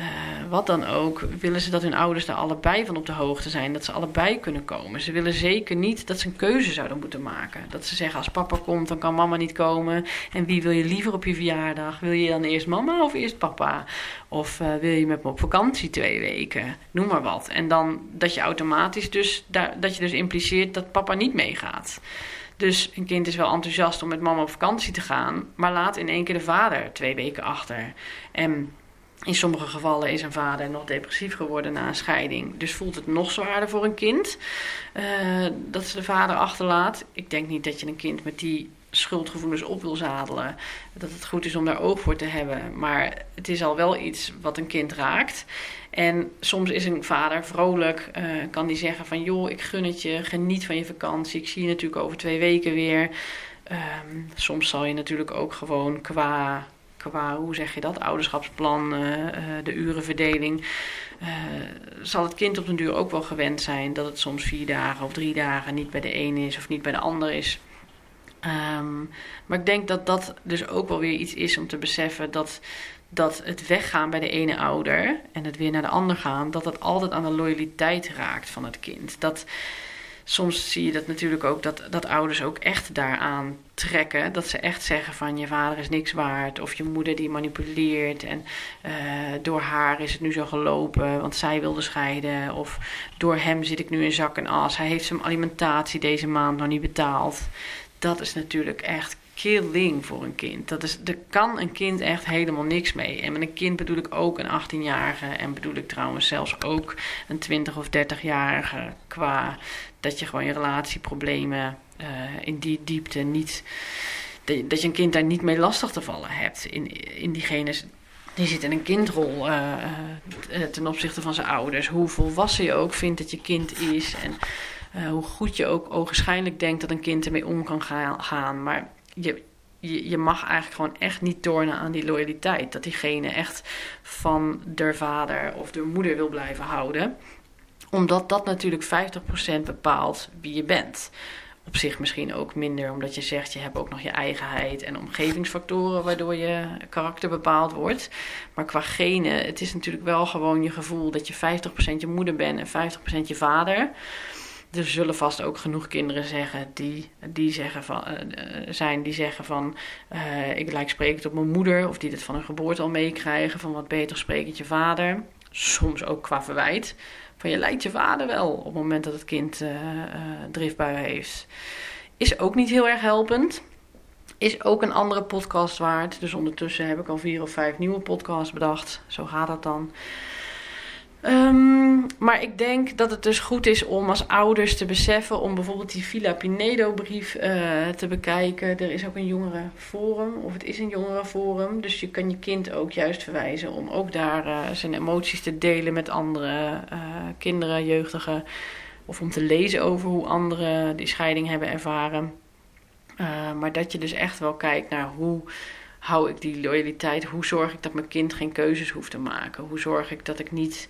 uh, wat dan ook, willen ze dat hun ouders daar allebei van op de hoogte zijn. Dat ze allebei kunnen komen. Ze willen zeker niet dat ze een keuze zouden moeten maken. Dat ze zeggen als papa komt, dan kan mama niet komen. En wie wil je liever op je verjaardag? Wil je dan eerst mama of eerst papa? Of uh, wil je met me op vakantie twee weken? Noem maar wat. En dan dat je automatisch dus, dat je dus impliceert dat papa niet meegaat. Dus een kind is wel enthousiast om met mama op vakantie te gaan, maar laat in één keer de vader twee weken achter. En in sommige gevallen is een vader nog depressief geworden na een scheiding. Dus voelt het nog zwaarder voor een kind uh, dat ze de vader achterlaat. Ik denk niet dat je een kind met die schuldgevoelens op wil zadelen. Dat het goed is om daar oog voor te hebben. Maar het is al wel iets wat een kind raakt. En soms is een vader vrolijk, uh, kan die zeggen van joh, ik gun het je, geniet van je vakantie. Ik zie je natuurlijk over twee weken weer. Um, soms zal je natuurlijk ook gewoon qua, qua hoe zeg je dat, ouderschapsplan, uh, uh, de urenverdeling. zal het kind op den duur ook wel gewend zijn dat het soms vier dagen of drie dagen niet bij de een is of niet bij de ander is. Um, maar ik denk dat dat dus ook wel weer iets is om te beseffen dat, dat het weggaan bij de ene ouder en het weer naar de ander gaan, dat dat altijd aan de loyaliteit raakt van het kind. Dat, soms zie je dat natuurlijk ook dat, dat ouders ook echt daaraan trekken. Dat ze echt zeggen van je vader is niks waard. Of je moeder die manipuleert. En uh, door haar is het nu zo gelopen. Want zij wilde scheiden. Of door hem zit ik nu in zak en as. Hij heeft zijn alimentatie deze maand nog niet betaald dat is natuurlijk echt killing voor een kind. Dat is, er kan een kind echt helemaal niks mee. En met een kind bedoel ik ook een 18-jarige. En bedoel ik trouwens zelfs ook een 20 of 30-jarige. Qua dat je gewoon je relatieproblemen uh, in die diepte niet. Dat je een kind daar niet mee lastig te vallen hebt. In, in diegene die zit in een kindrol uh, uh, ten opzichte van zijn ouders. Hoe volwassen je ook vindt dat je kind is. En hoe goed je ook ogenschijnlijk denkt dat een kind ermee om kan gaan. Maar je, je, je, mag eigenlijk gewoon echt niet tornen aan die loyaliteit. Dat diegene echt van de vader of de moeder wil blijven houden. Omdat dat natuurlijk 50% bepaalt wie je bent. Op zich misschien ook minder, omdat je zegt je hebt ook nog je eigenheid en omgevingsfactoren waardoor je karakter bepaald wordt. Maar qua genen, het is natuurlijk wel gewoon je gevoel dat je 50% je moeder bent en 50% je vader er zullen vast ook genoeg kinderen zeggen die, die zeggen van, uh, zijn die zeggen van uh, ik lijk sprekend op mijn moeder of die dit van hun geboorte al meekrijgen van wat beter sprekend je vader. Soms ook qua verwijt van je lijkt je vader wel op het moment dat het kind uh, driftbuien heeft. Is ook niet heel erg helpend. Is ook een andere podcast waard. Dus ondertussen heb ik al vier of vijf nieuwe podcasts bedacht. Zo gaat dat dan. Um, maar ik denk dat het dus goed is om als ouders te beseffen om bijvoorbeeld die Villa Pinedo brief uh, te bekijken. Er is ook een jongerenforum, of het is een jongerenforum. Dus je kan je kind ook juist verwijzen om ook daar uh, zijn emoties te delen met andere uh, kinderen, jeugdigen. Of om te lezen over hoe anderen die scheiding hebben ervaren. maar dat je dus echt wel kijkt naar hoe hou ik die loyaliteit? Hoe zorg ik dat mijn kind geen keuzes hoeft te maken? Hoe zorg ik dat ik niet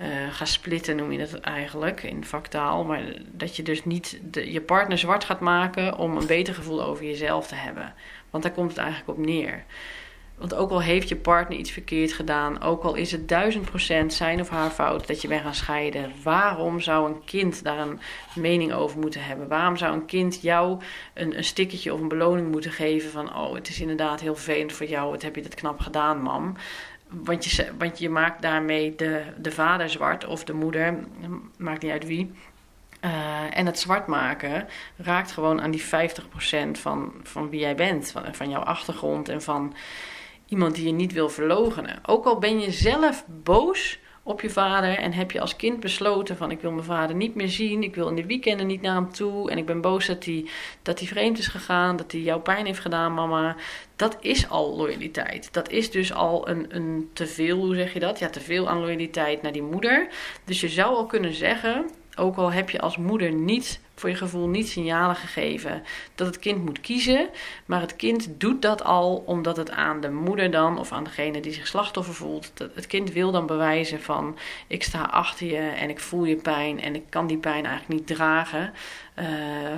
uh, ga splitten, noem je dat eigenlijk in vaktaal. Maar dat je dus niet de, je partner zwart gaat maken om een beter gevoel over jezelf te hebben. Want daar komt het eigenlijk op neer. Want ook al heeft je partner iets verkeerd gedaan, ook al is het duizend procent zijn of haar fout dat je bent gaan scheiden, waarom zou een kind daar een mening over moeten hebben? Waarom zou een kind jou een, een stickertje of een beloning moeten geven van, oh, het is inderdaad heel vervelend voor jou, wat heb je dat knap gedaan, mam? Want je, want je maakt daarmee de, de vader zwart of de moeder, maakt niet uit wie. Uh, en het zwart maken raakt gewoon aan die 50% van, van wie jij bent, van, van jouw achtergrond en van iemand die je niet wil verlogenen. Ook al ben je zelf boos op je vader en heb je als kind besloten van ik wil mijn vader niet meer zien, ik wil in de weekenden niet naar hem toe en ik ben boos dat hij, dat vreemd is gegaan, dat hij jouw pijn heeft gedaan, mama. Dat is al loyaliteit. Dat is dus al een, een te veel, hoe zeg je dat? Ja, te veel aan loyaliteit naar die moeder. Dus je zou al kunnen zeggen, ook al heb je als moeder niet voor je gevoel niet signalen gegeven dat het kind moet kiezen. Maar het kind doet dat al omdat het aan de moeder dan, of aan degene die zich slachtoffer voelt, dat het kind wil dan bewijzen van ik sta achter je en ik voel je pijn en ik kan die pijn eigenlijk niet dragen. Uh,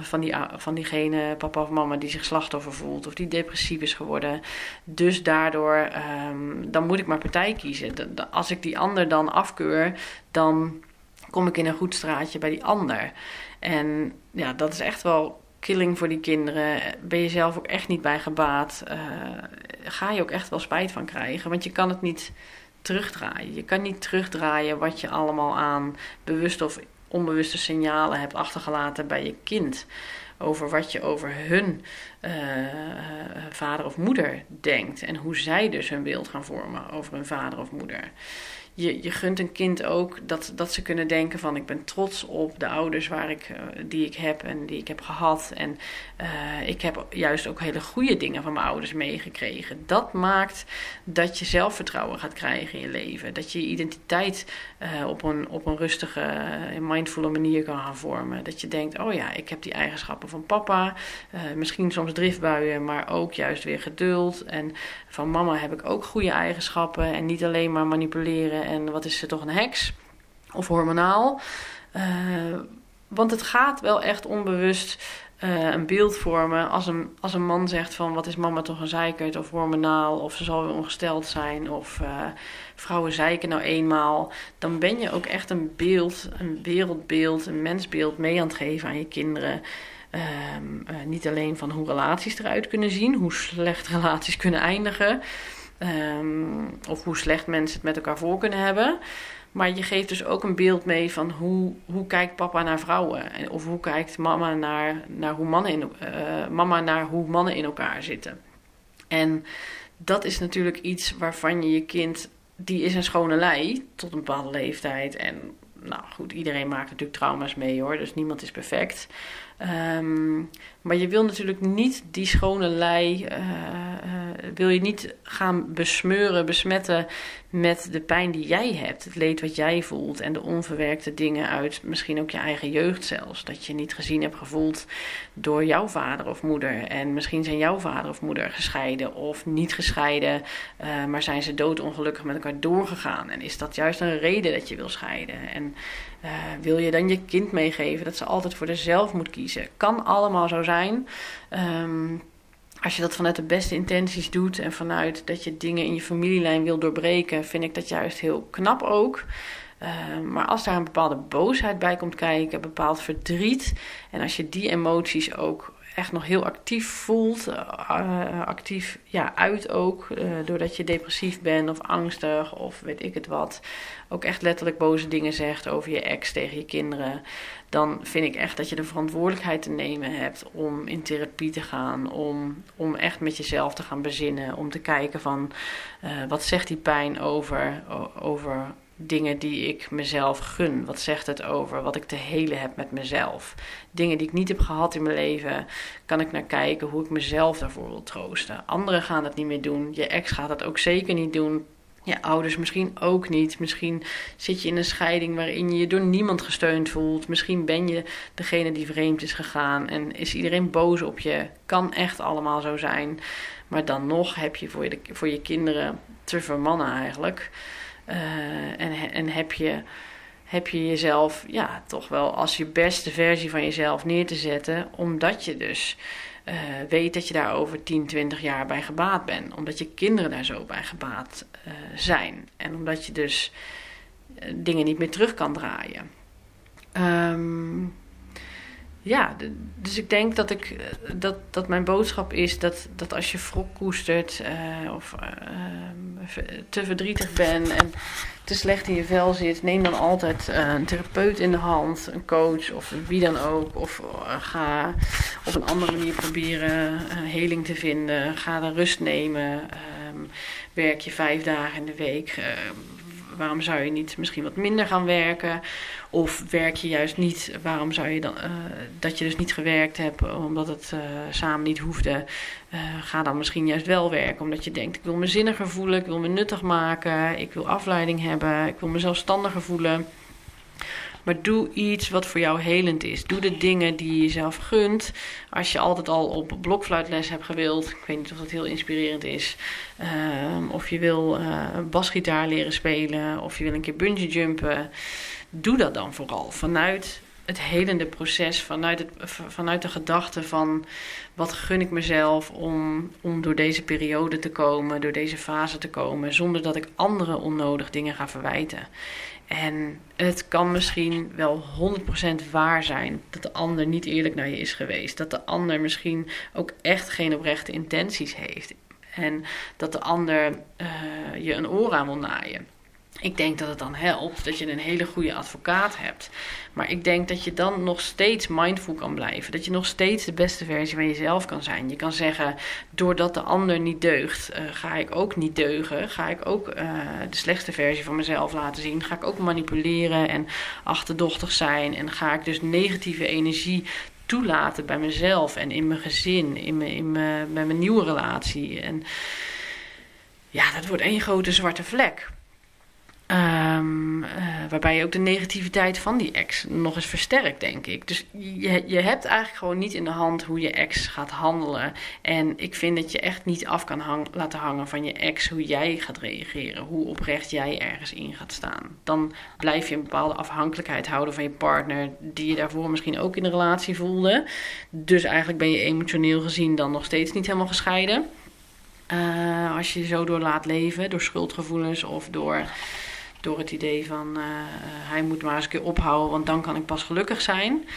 van, die, van diegene, papa of mama, die zich slachtoffer voelt of die depressief is geworden. Dus daardoor, um, dan moet ik maar partij kiezen. als ik die ander dan afkeur, dan kom ik in een goed straatje bij die ander. En ja, dat is echt wel killing voor die kinderen. Ben je zelf ook echt niet bij gebaat. Uh, ga je ook echt wel spijt van krijgen. Want je kan het niet terugdraaien. Je kan niet terugdraaien wat je allemaal aan bewuste of onbewuste signalen hebt achtergelaten bij je kind. Over wat je over hun uh, vader of moeder denkt. En hoe zij dus hun beeld gaan vormen over hun vader of moeder je, je gunt een kind ook dat, dat ze kunnen denken van ik ben trots op de ouders waar ik, eh, die ik heb en die ik heb gehad. En uh, ik heb juist ook hele goede dingen van mijn ouders meegekregen. Dat maakt dat je zelfvertrouwen gaat krijgen in je leven. Dat je je identiteit uh, op, een, op een rustige, mindfulle manier kan gaan vormen. Dat je denkt, oh ja, ik heb die eigenschappen van papa. misschien soms driftbuien, maar ook juist weer geduld. En van mama heb ik ook goede eigenschappen. En niet alleen maar manipuleren en wat is ze toch een heks? Of hormonaal. Uh, want het gaat wel echt onbewust uh, een beeld vormen. Als een, als een man zegt van wat is mama toch een zeikert of hormonaal of ze zal weer ongesteld zijn of uh, vrouwen zeiken nou eenmaal. Dan ben je ook echt een beeld, een wereldbeeld, een mensbeeld mee aan het geven aan je kinderen. Uh, niet alleen van hoe relaties eruit kunnen zien, hoe slecht relaties kunnen eindigen. Um, of hoe slecht mensen het met elkaar voor kunnen hebben. Maar je geeft dus ook een beeld mee van hoe, hoe kijkt papa naar vrouwen. Of hoe kijkt mama naar, naar, hoe mannen in, uh, mama naar hoe mannen in elkaar zitten. En dat is natuurlijk iets waarvan je je kind... Die is een schone lei tot een bepaalde leeftijd. En nou goed, iedereen maakt natuurlijk trauma's mee hoor. Dus niemand is perfect. Um, maar je wil natuurlijk niet die schone lei, uh, uh, wil je niet gaan besmeuren, besmetten met de pijn die jij hebt. Het leed wat jij voelt en de onverwerkte dingen uit misschien ook je eigen jeugd zelfs. Dat je niet gezien hebt gevoeld door jouw vader of moeder. En misschien zijn jouw vader of moeder gescheiden of niet gescheiden, uh, maar zijn ze doodongelukkig met elkaar doorgegaan. En is dat juist een reden dat je wil scheiden? En wil je dan je kind meegeven dat ze altijd voor zichzelf moet kiezen? Kan allemaal zo zijn. Um, als je dat vanuit de beste intenties doet en vanuit dat je dingen in je familielijn wil doorbreken, vind ik dat juist heel knap ook. Uh, maar als daar een bepaalde boosheid bij komt kijken, een bepaald verdriet, en als je die emoties ook echt nog heel actief voelt, uh, actief ja, uit ook, uh, doordat je depressief bent of angstig of weet ik het wat, ook echt letterlijk boze dingen zegt over je ex tegen je kinderen, dan vind ik echt dat je de verantwoordelijkheid te nemen hebt om in therapie te gaan, om, om echt met jezelf te gaan bezinnen, om te kijken van wat zegt die pijn over, over dingen die ik mezelf gun. Wat zegt het over wat ik te helen heb met mezelf? Dingen die ik niet heb gehad in mijn leven, kan ik naar kijken hoe ik mezelf daarvoor wil troosten. Anderen gaan dat niet meer doen. Je ex gaat dat ook zeker niet doen. Je ouders misschien ook niet. Misschien zit je in een scheiding waarin je je door niemand gesteund voelt. Misschien ben je degene die vreemd is gegaan en is iedereen boos op je. Kan echt allemaal zo zijn. Maar dan nog heb je voor je, voor je kinderen te vermannen eigenlijk. Uh, en, en heb je heb je jezelf ja, toch wel als je beste versie van jezelf neer te zetten, omdat je dus uh, weet dat je daar over 10, 20 jaar bij gebaat bent. Omdat je kinderen daar zo bij gebaat uh, zijn. En omdat je dus dingen niet meer terug kan draaien. Um, ja, dus ik denk dat, ik, dat, dat mijn boodschap is dat, dat als je wrok koestert of te verdrietig bent en te slecht in je vel zit, neem dan altijd een therapeut in de hand, een coach of wie dan ook. Of ga op een andere manier proberen heling te vinden. Ga dan rust nemen. Um, werk je vijf dagen in de week. Ehm, waarom zou je niet misschien wat minder gaan werken? Of werk je juist niet? Waarom zou je dan uh, dat je dus niet gewerkt hebt omdat het uh, samen niet hoefde? Ga dan misschien juist wel werken omdat je denkt: ik wil me zinniger voelen, ik wil me nuttig maken, ik wil afleiding hebben, ik wil me zelfstandiger voelen. Maar doe iets wat voor jou helend is. Doe de dingen die je jezelf gunt. Als je altijd al op blokfluitles hebt gewild. Ik weet niet of dat heel inspirerend is. Uh, of je wil uh, basgitaar leren spelen. Of je wil een keer bungee jumpen. Doe dat dan vooral. Vanuit het helende proces. Vanuit, het, vanuit de gedachte van wat gun ik mezelf om, om door deze periode te komen. Door deze fase te komen. Zonder dat ik anderen onnodig dingen ga verwijten. En het kan misschien wel 100% waar zijn dat de ander niet eerlijk naar je is geweest. Dat de ander misschien ook echt geen oprechte intenties heeft. En dat de ander uh, je een oor aan wil naaien. Ik denk dat het dan helpt dat je een hele goede advocaat hebt. Maar ik denk dat je dan nog steeds mindful kan blijven. Dat je nog steeds de beste versie van jezelf kan zijn. Je kan zeggen, doordat de ander niet deugt, uh, ga ik ook niet deugen. Ga ik ook uh, de slechtste versie van mezelf laten zien. Ga ik ook manipuleren en achterdochtig zijn. En ga ik dus negatieve energie toelaten bij mezelf en in mijn gezin, in mijn, in mijn, mijn nieuwe relatie. En ja, dat wordt één grote zwarte vlek. Um, uh, waarbij je ook de negativiteit van die ex nog eens versterkt, denk ik. Dus je, je hebt eigenlijk gewoon niet in de hand hoe je ex gaat handelen. En ik vind dat je echt niet af kan hang, laten hangen van je ex hoe jij gaat reageren. Hoe oprecht jij ergens in gaat staan. Dan blijf je een bepaalde afhankelijkheid houden van je partner, die je daarvoor misschien ook in de relatie voelde. Dus eigenlijk ben je emotioneel gezien dan nog steeds niet helemaal gescheiden. Uh, als je je zo door laat leven, door schuldgevoelens of door door het idee van uh, hij moet maar eens een keer ophouden, want dan kan ik pas gelukkig zijn.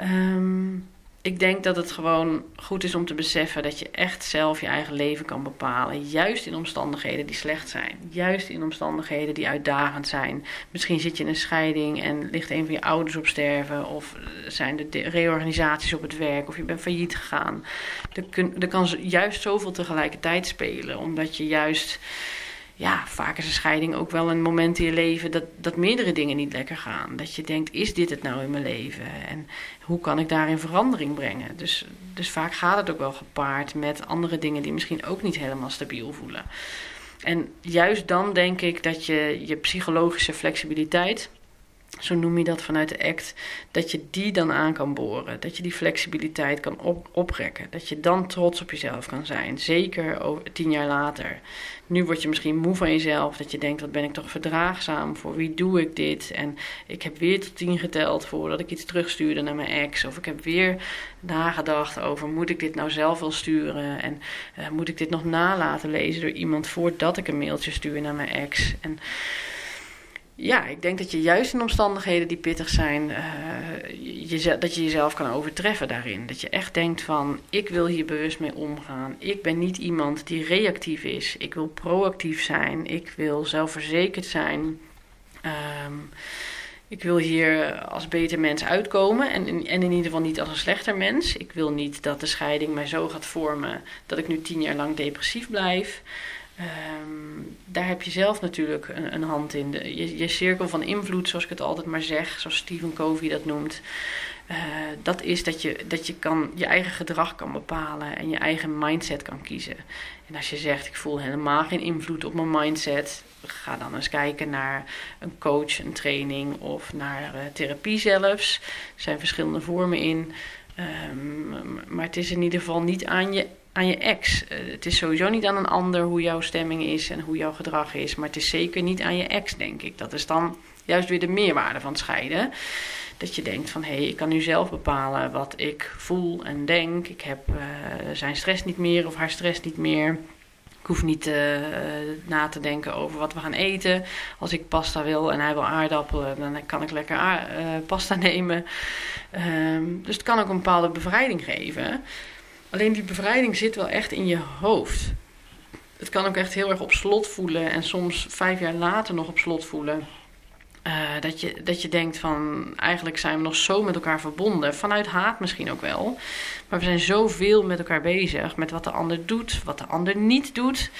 Um, ik denk dat het gewoon goed is om te beseffen dat je echt zelf je eigen leven kan bepalen. Juist in omstandigheden die slecht zijn. Juist in omstandigheden die uitdagend zijn. Misschien zit je in een scheiding en ligt een van je ouders op sterven. Of zijn er reorganisaties op het werk. Of je bent failliet gegaan. Er, kun, er kan juist zoveel tegelijkertijd spelen. Omdat je juist ja, vaak is een scheiding ook wel een moment in je leven dat, dat meerdere dingen niet lekker gaan. Dat je denkt, is dit het nou in mijn leven? En hoe kan ik daarin verandering brengen? Dus, dus vaak gaat het ook wel gepaard met andere dingen die misschien ook niet helemaal stabiel voelen. En juist dan denk ik dat je je psychologische flexibiliteit zo noem je dat vanuit de act, dat je die dan aan kan boren. Dat je die flexibiliteit kan op, oprekken. Dat je dan trots op jezelf kan zijn. Zeker over, tien jaar later. Nu word je misschien moe van jezelf. Dat je denkt, wat ben ik toch verdraagzaam? Voor wie doe ik dit? En ik heb weer tot tien geteld voordat ik iets terugstuurde naar mijn ex. Of ik heb weer nagedacht over, moet ik dit nou zelf wel sturen? En uh, moet ik dit nog nalaten lezen door iemand voordat ik een mailtje stuur naar mijn ex? En ja, ik denk dat je juist in omstandigheden die pittig zijn, uh, dat je jezelf kan overtreffen daarin. Dat je echt denkt van, ik wil hier bewust mee omgaan. Ik ben niet iemand die reactief is. Ik wil proactief zijn. Ik wil zelfverzekerd zijn. Um, ik wil hier als beter mens uitkomen en, en in ieder geval niet als een slechter mens. Ik wil niet dat de scheiding mij zo gaat vormen dat ik nu tien jaar lang depressief blijf. Um, daar heb je zelf natuurlijk een, een hand in. De, je, cirkel van invloed, zoals ik het altijd maar zeg, zoals Stephen Covey dat noemt. Uh, dat is dat je, dat je kan, je eigen gedrag kan bepalen en je eigen mindset kan kiezen. En als je zegt, ik voel helemaal geen invloed op mijn mindset, ga dan eens kijken naar een coach, een training of naar uh, therapie zelfs. Er zijn verschillende vormen in. Um, maar het is in ieder geval niet aan je aan je ex. Uh, het is sowieso niet aan een ander hoe jouw stemming is en hoe jouw gedrag is. Maar het is zeker niet aan je ex, denk ik. Dat is dan juist weer de meerwaarde van scheiden. Dat je denkt van hé, hey, ik kan nu zelf bepalen wat ik voel en denk. Ik heb uh, zijn stress niet meer of haar stress niet meer. Ik hoef niet uh, na te denken over wat we gaan eten. Als ik pasta wil en hij wil aardappelen, dan kan ik lekker pasta nemen. Um, dus het kan ook een bepaalde bevrijding geven. Alleen die bevrijding zit wel echt in je hoofd. Het kan ook echt heel erg op slot voelen en soms vijf jaar later nog op slot voelen. Uh, dat, je, dat je denkt van eigenlijk zijn we nog zo met elkaar verbonden. Vanuit haat misschien ook wel. Maar we zijn zoveel met elkaar bezig. Met wat de ander doet, wat de ander niet doet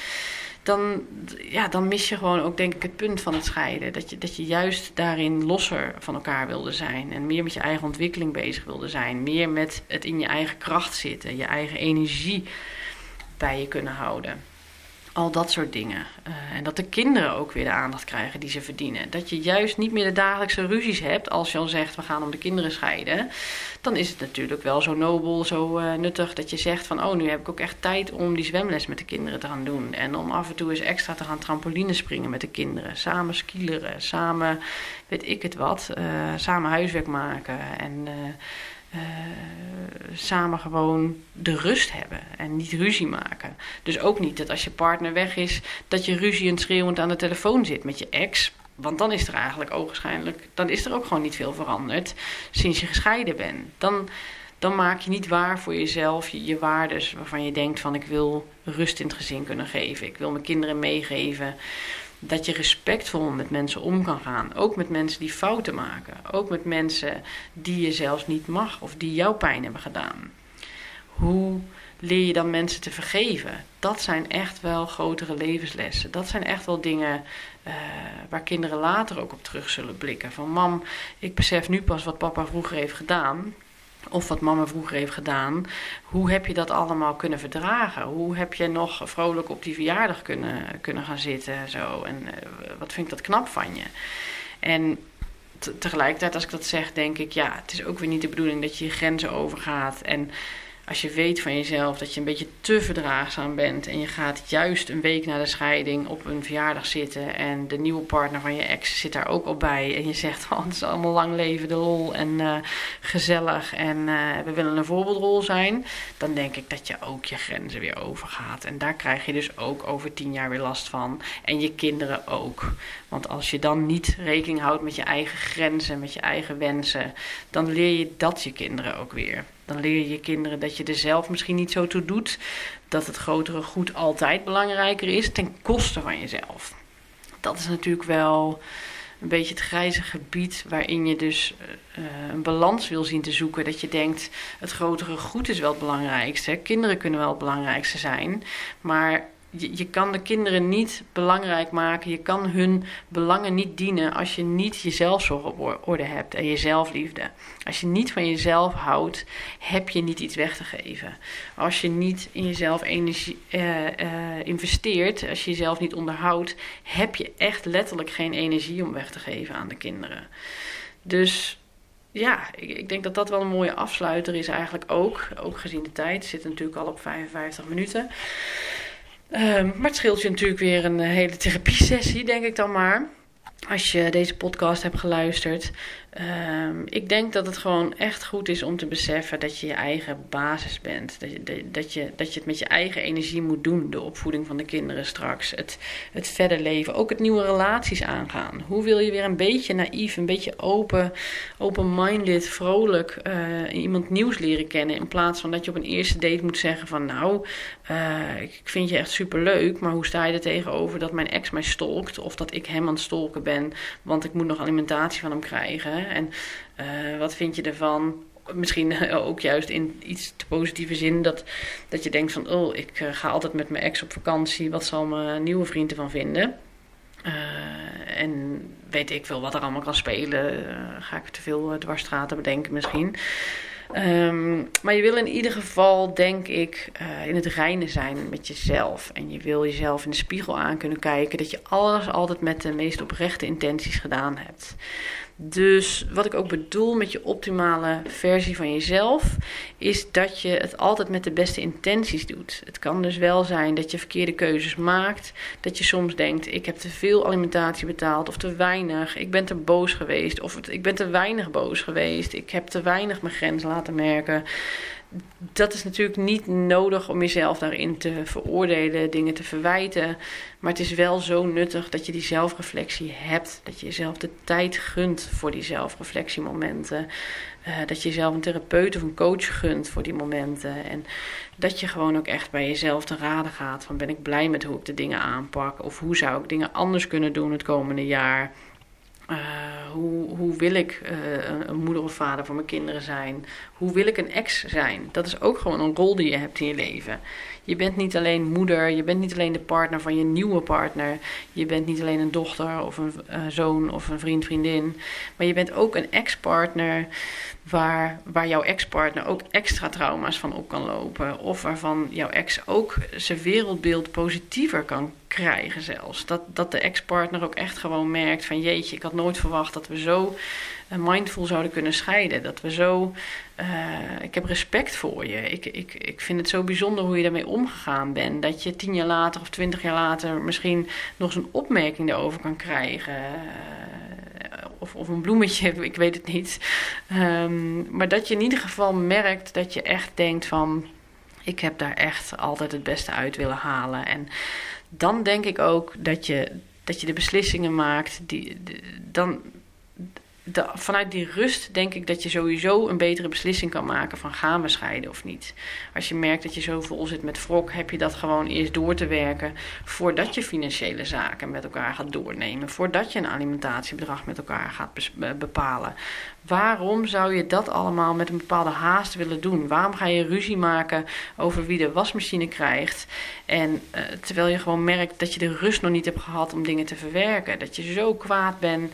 dan, ja, dan mis je gewoon ook, denk ik, het punt van het scheiden. Dat je, dat je juist daarin losser van elkaar wilde zijn. En meer met je eigen ontwikkeling bezig wilde zijn. Meer met het in je eigen kracht zitten. Je eigen energie bij je kunnen houden. Al dat soort dingen. Uh, en dat de kinderen ook weer de aandacht krijgen die ze verdienen. Dat je juist niet meer de dagelijkse ruzies hebt. Als je al zegt, we gaan om de kinderen scheiden. Dan is het natuurlijk wel zo nobel, zo uh, nuttig dat je zegt van... oh, nu heb ik ook echt tijd om die zwemles met de kinderen te gaan doen. En om af en toe eens extra te gaan trampoline springen met de kinderen. Samen skileren, samen weet ik het wat. Uh, samen huiswerk maken en... Uh, samen gewoon de rust hebben en niet ruzie maken. Dus ook niet dat als je partner weg is, dat je ruzie en schreeuwend aan de telefoon zit met je ex. Want dan is er eigenlijk ogenschijnlijk, dan is er ook gewoon niet veel veranderd sinds je gescheiden bent. Dan, dan maak je niet waar voor jezelf je, je waardes waarvan je denkt van ik wil rust in het gezin kunnen geven. Ik wil mijn kinderen meegeven Dat je respectvol met mensen om kan gaan. Ook met mensen die fouten maken. Ook met mensen die je zelfs niet mag of die jou pijn hebben gedaan. Hoe leer je dan mensen te vergeven? Dat zijn echt wel grotere levenslessen. Dat zijn echt wel dingen uh, waar kinderen later ook op terug zullen blikken. Van mam, ik besef nu pas wat papa vroeger heeft gedaan of wat mama vroeger heeft gedaan. Hoe heb je dat allemaal kunnen verdragen? Hoe heb je nog vrolijk op die verjaardag kunnen, kunnen gaan zitten? Zo? En uh, wat vind ik dat knap van je? En tegelijkertijd, als ik dat zeg, denk ik, ja, het is ook weer niet de bedoeling dat je je grenzen overgaat. En als je weet van jezelf dat je een beetje te verdraagzaam bent en je gaat juist een week na de scheiding op een verjaardag zitten en de nieuwe partner van je ex zit daar ook al bij en je zegt oh, het is allemaal lang leven de lol en uh, gezellig en uh, we willen een voorbeeldrol zijn, dan denk ik dat je ook je grenzen weer overgaat. En daar krijg je dus ook over tien jaar weer last van en je kinderen ook. Want als je dan niet rekening houdt met je eigen grenzen, met je eigen wensen, dan leer je dat je kinderen ook weer. Dan leer je je kinderen dat je er zelf misschien niet zo toe doet. Dat het grotere goed altijd belangrijker is ten koste van jezelf. Dat is natuurlijk wel een beetje het grijze gebied waarin je dus uh, een balans wil zien te zoeken. Dat je denkt, het grotere goed is wel het belangrijkste. Kinderen kunnen wel het belangrijkste zijn. Maar je, je kan de kinderen niet belangrijk maken. Je kan hun belangen niet dienen als je niet jezelf zorg op orde hebt en je zelfliefde. Als je niet van jezelf houdt, heb je niet iets weg te geven. Als je niet in jezelf energie uh, uh, investeert, als je jezelf niet onderhoudt, heb je echt letterlijk geen energie om weg te geven aan de kinderen. Dus ja, ik, denk dat dat wel een mooie afsluiter is eigenlijk ook. Ook gezien de tijd. Zit natuurlijk al op 55 minuten. Um, maar het scheelt je natuurlijk weer een hele therapie-sessie, denk ik dan maar. Als je deze podcast hebt geluisterd. Um, ik denk dat het gewoon echt goed is om te beseffen dat je je eigen basis bent. Dat je, dat, je, dat je het met je eigen energie moet doen, de opvoeding van de kinderen straks. Het, het verder leven, ook het nieuwe relaties aangaan. Hoe wil je weer een beetje naïef, een beetje open, open-minded, vrolijk uh, iemand nieuws leren kennen. In plaats van dat je op een eerste date moet zeggen van nou, uh, ik vind je echt super leuk, maar hoe sta je er tegenover dat mijn ex mij stalkt? Of dat ik hem aan het stalken ben, want ik moet nog alimentatie van hem krijgen. En uh, wat vind je ervan? Misschien ook juist in iets te positieve zin dat, dat je denkt van... oh, ik uh, ga altijd met mijn ex op vakantie. Wat zal mijn nieuwe vriend ervan vinden? En weet ik veel wat er allemaal kan spelen. ga ik te veel dwarsstraten bedenken misschien. Um, maar je wil in ieder geval, denk ik, in het reinen zijn met jezelf. En je wil jezelf in de spiegel aan kunnen kijken. Dat je alles altijd met de meest oprechte intenties gedaan hebt. Dus wat ik ook bedoel met je optimale versie van jezelf, is dat je het altijd met de beste intenties doet. Het kan dus wel zijn dat je verkeerde keuzes maakt. Dat je soms denkt: ik heb te veel alimentatie betaald of te weinig. Ik ben te boos geweest of ik ben te weinig boos geweest. Ik heb te weinig mijn grens laten merken dat is natuurlijk niet nodig om jezelf daarin te veroordelen, dingen te verwijten. Maar het is wel zo nuttig dat je die zelfreflectie hebt. Dat je jezelf de tijd gunt voor die zelfreflectiemomenten. Uh, dat je jezelf een therapeut of een coach gunt voor die momenten. En dat je gewoon ook echt bij jezelf te raden gaat. Van ben ik blij met hoe ik de dingen aanpak? Of hoe zou ik dingen anders kunnen doen het komende jaar? Uh, hoe, hoe wil ik uh, een moeder of vader voor mijn kinderen zijn? Hoe wil ik een ex zijn? Dat is ook gewoon een rol die je hebt in je leven. Je bent niet alleen moeder, je bent niet alleen de partner van je nieuwe partner. Je bent niet alleen een dochter of een uh, zoon of een vriend, vriendin. Maar je bent ook een ex-partner waar, waar jouw ex-partner ook extra trauma's van op kan lopen. Of waarvan jouw ex ook zijn wereldbeeld positiever kan krijgen zelfs. Dat, dat de ex-partner ook echt gewoon merkt van jeetje, ik had nooit verwacht dat we zo uh, mindful zouden kunnen scheiden. Dat we zo, uh, ik heb respect voor je. Ik, ik, ik vind het zo bijzonder hoe je daarmee omgegaan bent. Dat je tien jaar later of twintig jaar later misschien nog eens een opmerking erover kan krijgen. Of, of een bloemetje, ik weet het niet. Um, maar dat je in ieder geval merkt dat je echt denkt van... ik heb daar echt altijd het beste uit willen halen. En dan denk ik ook dat je, dat je de beslissingen maakt... Die, dan, vanuit die rust denk ik dat je sowieso een betere beslissing kan maken van gaan we scheiden of niet. Als je merkt dat je zo vol zit met wrok, heb je dat gewoon eerst door te werken voordat je financiële zaken met elkaar gaat doornemen, voordat je een alimentatiebedrag met elkaar gaat bepalen. Waarom zou je dat allemaal met een bepaalde haast willen doen? Waarom ga je ruzie maken over wie de wasmachine krijgt? En uh, terwijl je gewoon merkt dat je de rust nog niet hebt gehad om dingen te verwerken. Dat je zo kwaad bent.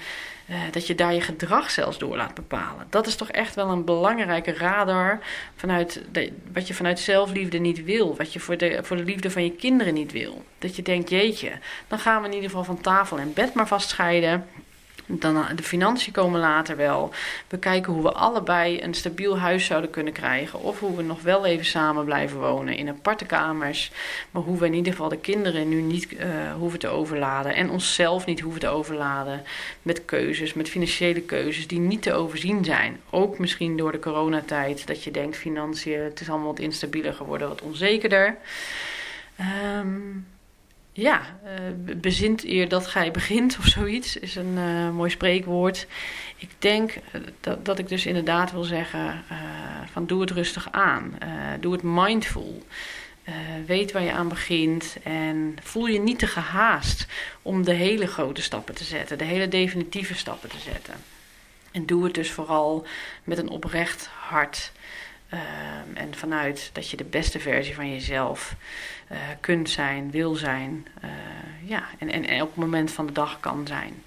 Uh, dat je daar je gedrag zelfs door laat bepalen. Dat is toch echt wel een belangrijke radar vanuit wat je vanuit zelfliefde niet wil. Wat je voor de, voor de liefde van je kinderen niet wil. Dat je denkt, jeetje, dan gaan we in ieder geval van tafel en bed maar vastscheiden. Dan, eh, de financiën komen later wel. We kijken hoe we allebei een stabiel huis zouden kunnen krijgen. Of hoe we nog wel even samen blijven wonen in aparte kamers. Maar hoe we in ieder geval de kinderen nu niet uh, hoeven te overladen. En onszelf niet hoeven te overladen. Met keuzes, met financiële keuzes die niet te overzien zijn. Ook misschien door de coronatijd. Dat je denkt financiën, het is allemaal wat instabieler geworden, wat onzekerder. Um, ja, uh, bezint eer dat gij begint of zoiets, is een uh, mooi spreekwoord. Ik denk eh, dat, dat ik dus inderdaad wil zeggen van doe het rustig aan. doe het mindful. weet waar je aan begint en voel je niet te gehaast om de hele grote stappen te zetten, de hele definitieve stappen te zetten. En doe het dus vooral met een oprecht hart. Um, en vanuit dat je de beste versie van jezelf uh, kunt zijn, wil zijn. Uh, ja, en, en elk moment van de dag kan zijn.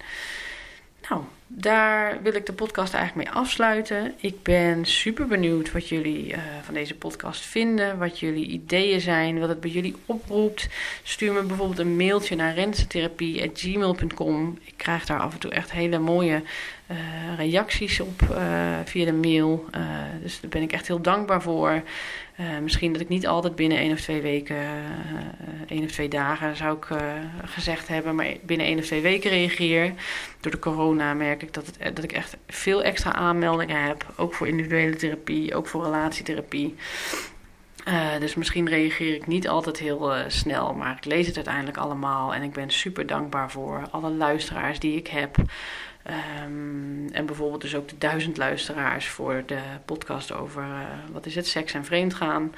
Nou, daar wil ik de podcast eigenlijk mee afsluiten. Ik ben super benieuwd wat jullie uh, van deze podcast vinden, wat jullie ideeën zijn, wat het bij jullie oproept. Stuur me bijvoorbeeld een mailtje naar rensetherapie.gmail.com. Ik krijg daar af en toe echt hele mooie reacties op via de mail. dus daar ben ik echt heel dankbaar voor. Uh, misschien dat ik niet altijd binnen één of twee weken, uh, één of twee dagen zou ik uh, gezegd hebben, maar binnen één of twee weken reageer. Door de corona merk ik dat, het, dat ik echt veel extra aanmeldingen heb. Ook voor individuele therapie, ook voor relatietherapie. dus misschien reageer ik niet altijd heel snel, maar ik lees het uiteindelijk allemaal. En ik ben super dankbaar voor alle luisteraars die ik heb. Um, en bijvoorbeeld dus ook de duizend luisteraars voor de podcast over uh, wat is het, seks en vreemdgaan.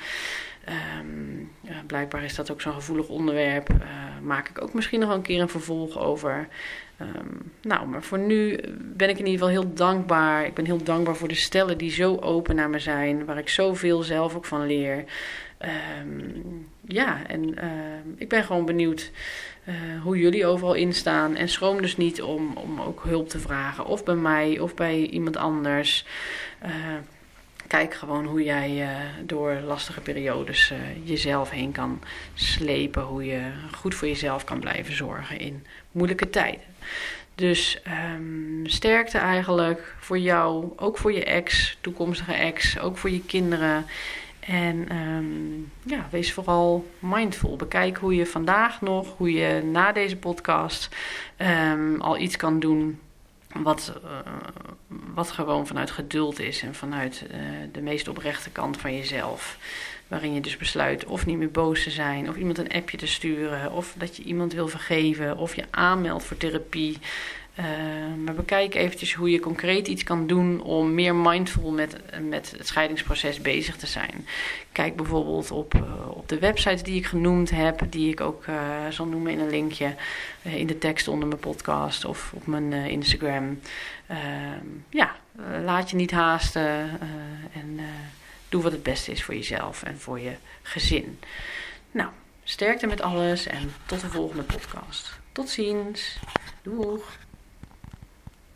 Um, uh, blijkbaar is dat ook zo'n gevoelig onderwerp. Uh, maak ik ook misschien nog een keer een vervolg over. Um, nou, maar voor nu ben ik in ieder geval heel dankbaar. Ik ben heel dankbaar voor de stellen die zo open naar me zijn, waar ik zoveel zelf ook van leer. ja, en ik ben gewoon benieuwd uh, hoe jullie overal instaan. En schroom dus niet om, om ook hulp te vragen. Of bij mij of bij iemand anders. Uh, kijk gewoon hoe jij uh, door lastige periodes jezelf heen kan slepen. Hoe je goed voor jezelf kan blijven zorgen in moeilijke tijden. Dus um, sterkte eigenlijk voor jou, ook voor je ex, toekomstige ex, ook voor je kinderen. En um, ja, wees vooral mindful. Bekijk hoe je vandaag nog, hoe je na deze podcast um, al iets kan doen wat, uh, wat gewoon vanuit geduld is en vanuit uh, de meest oprechte kant van jezelf. Waarin je dus besluit of niet meer boos te zijn, of iemand een appje te sturen, of dat je iemand wil vergeven, of je aanmeldt voor therapie. Maar bekijk eventjes hoe je concreet iets kan doen om meer mindful met, met het scheidingsproces bezig te zijn. Kijk bijvoorbeeld op, uh, op de websites die ik genoemd heb, die ik ook uh, zal noemen in een linkje in de tekst onder mijn podcast of op mijn Instagram. Ehm, ja, laat je niet haasten en doe wat het beste is voor jezelf en voor je gezin. Nou, sterkte met alles en tot de volgende podcast. Tot ziens. Doeg!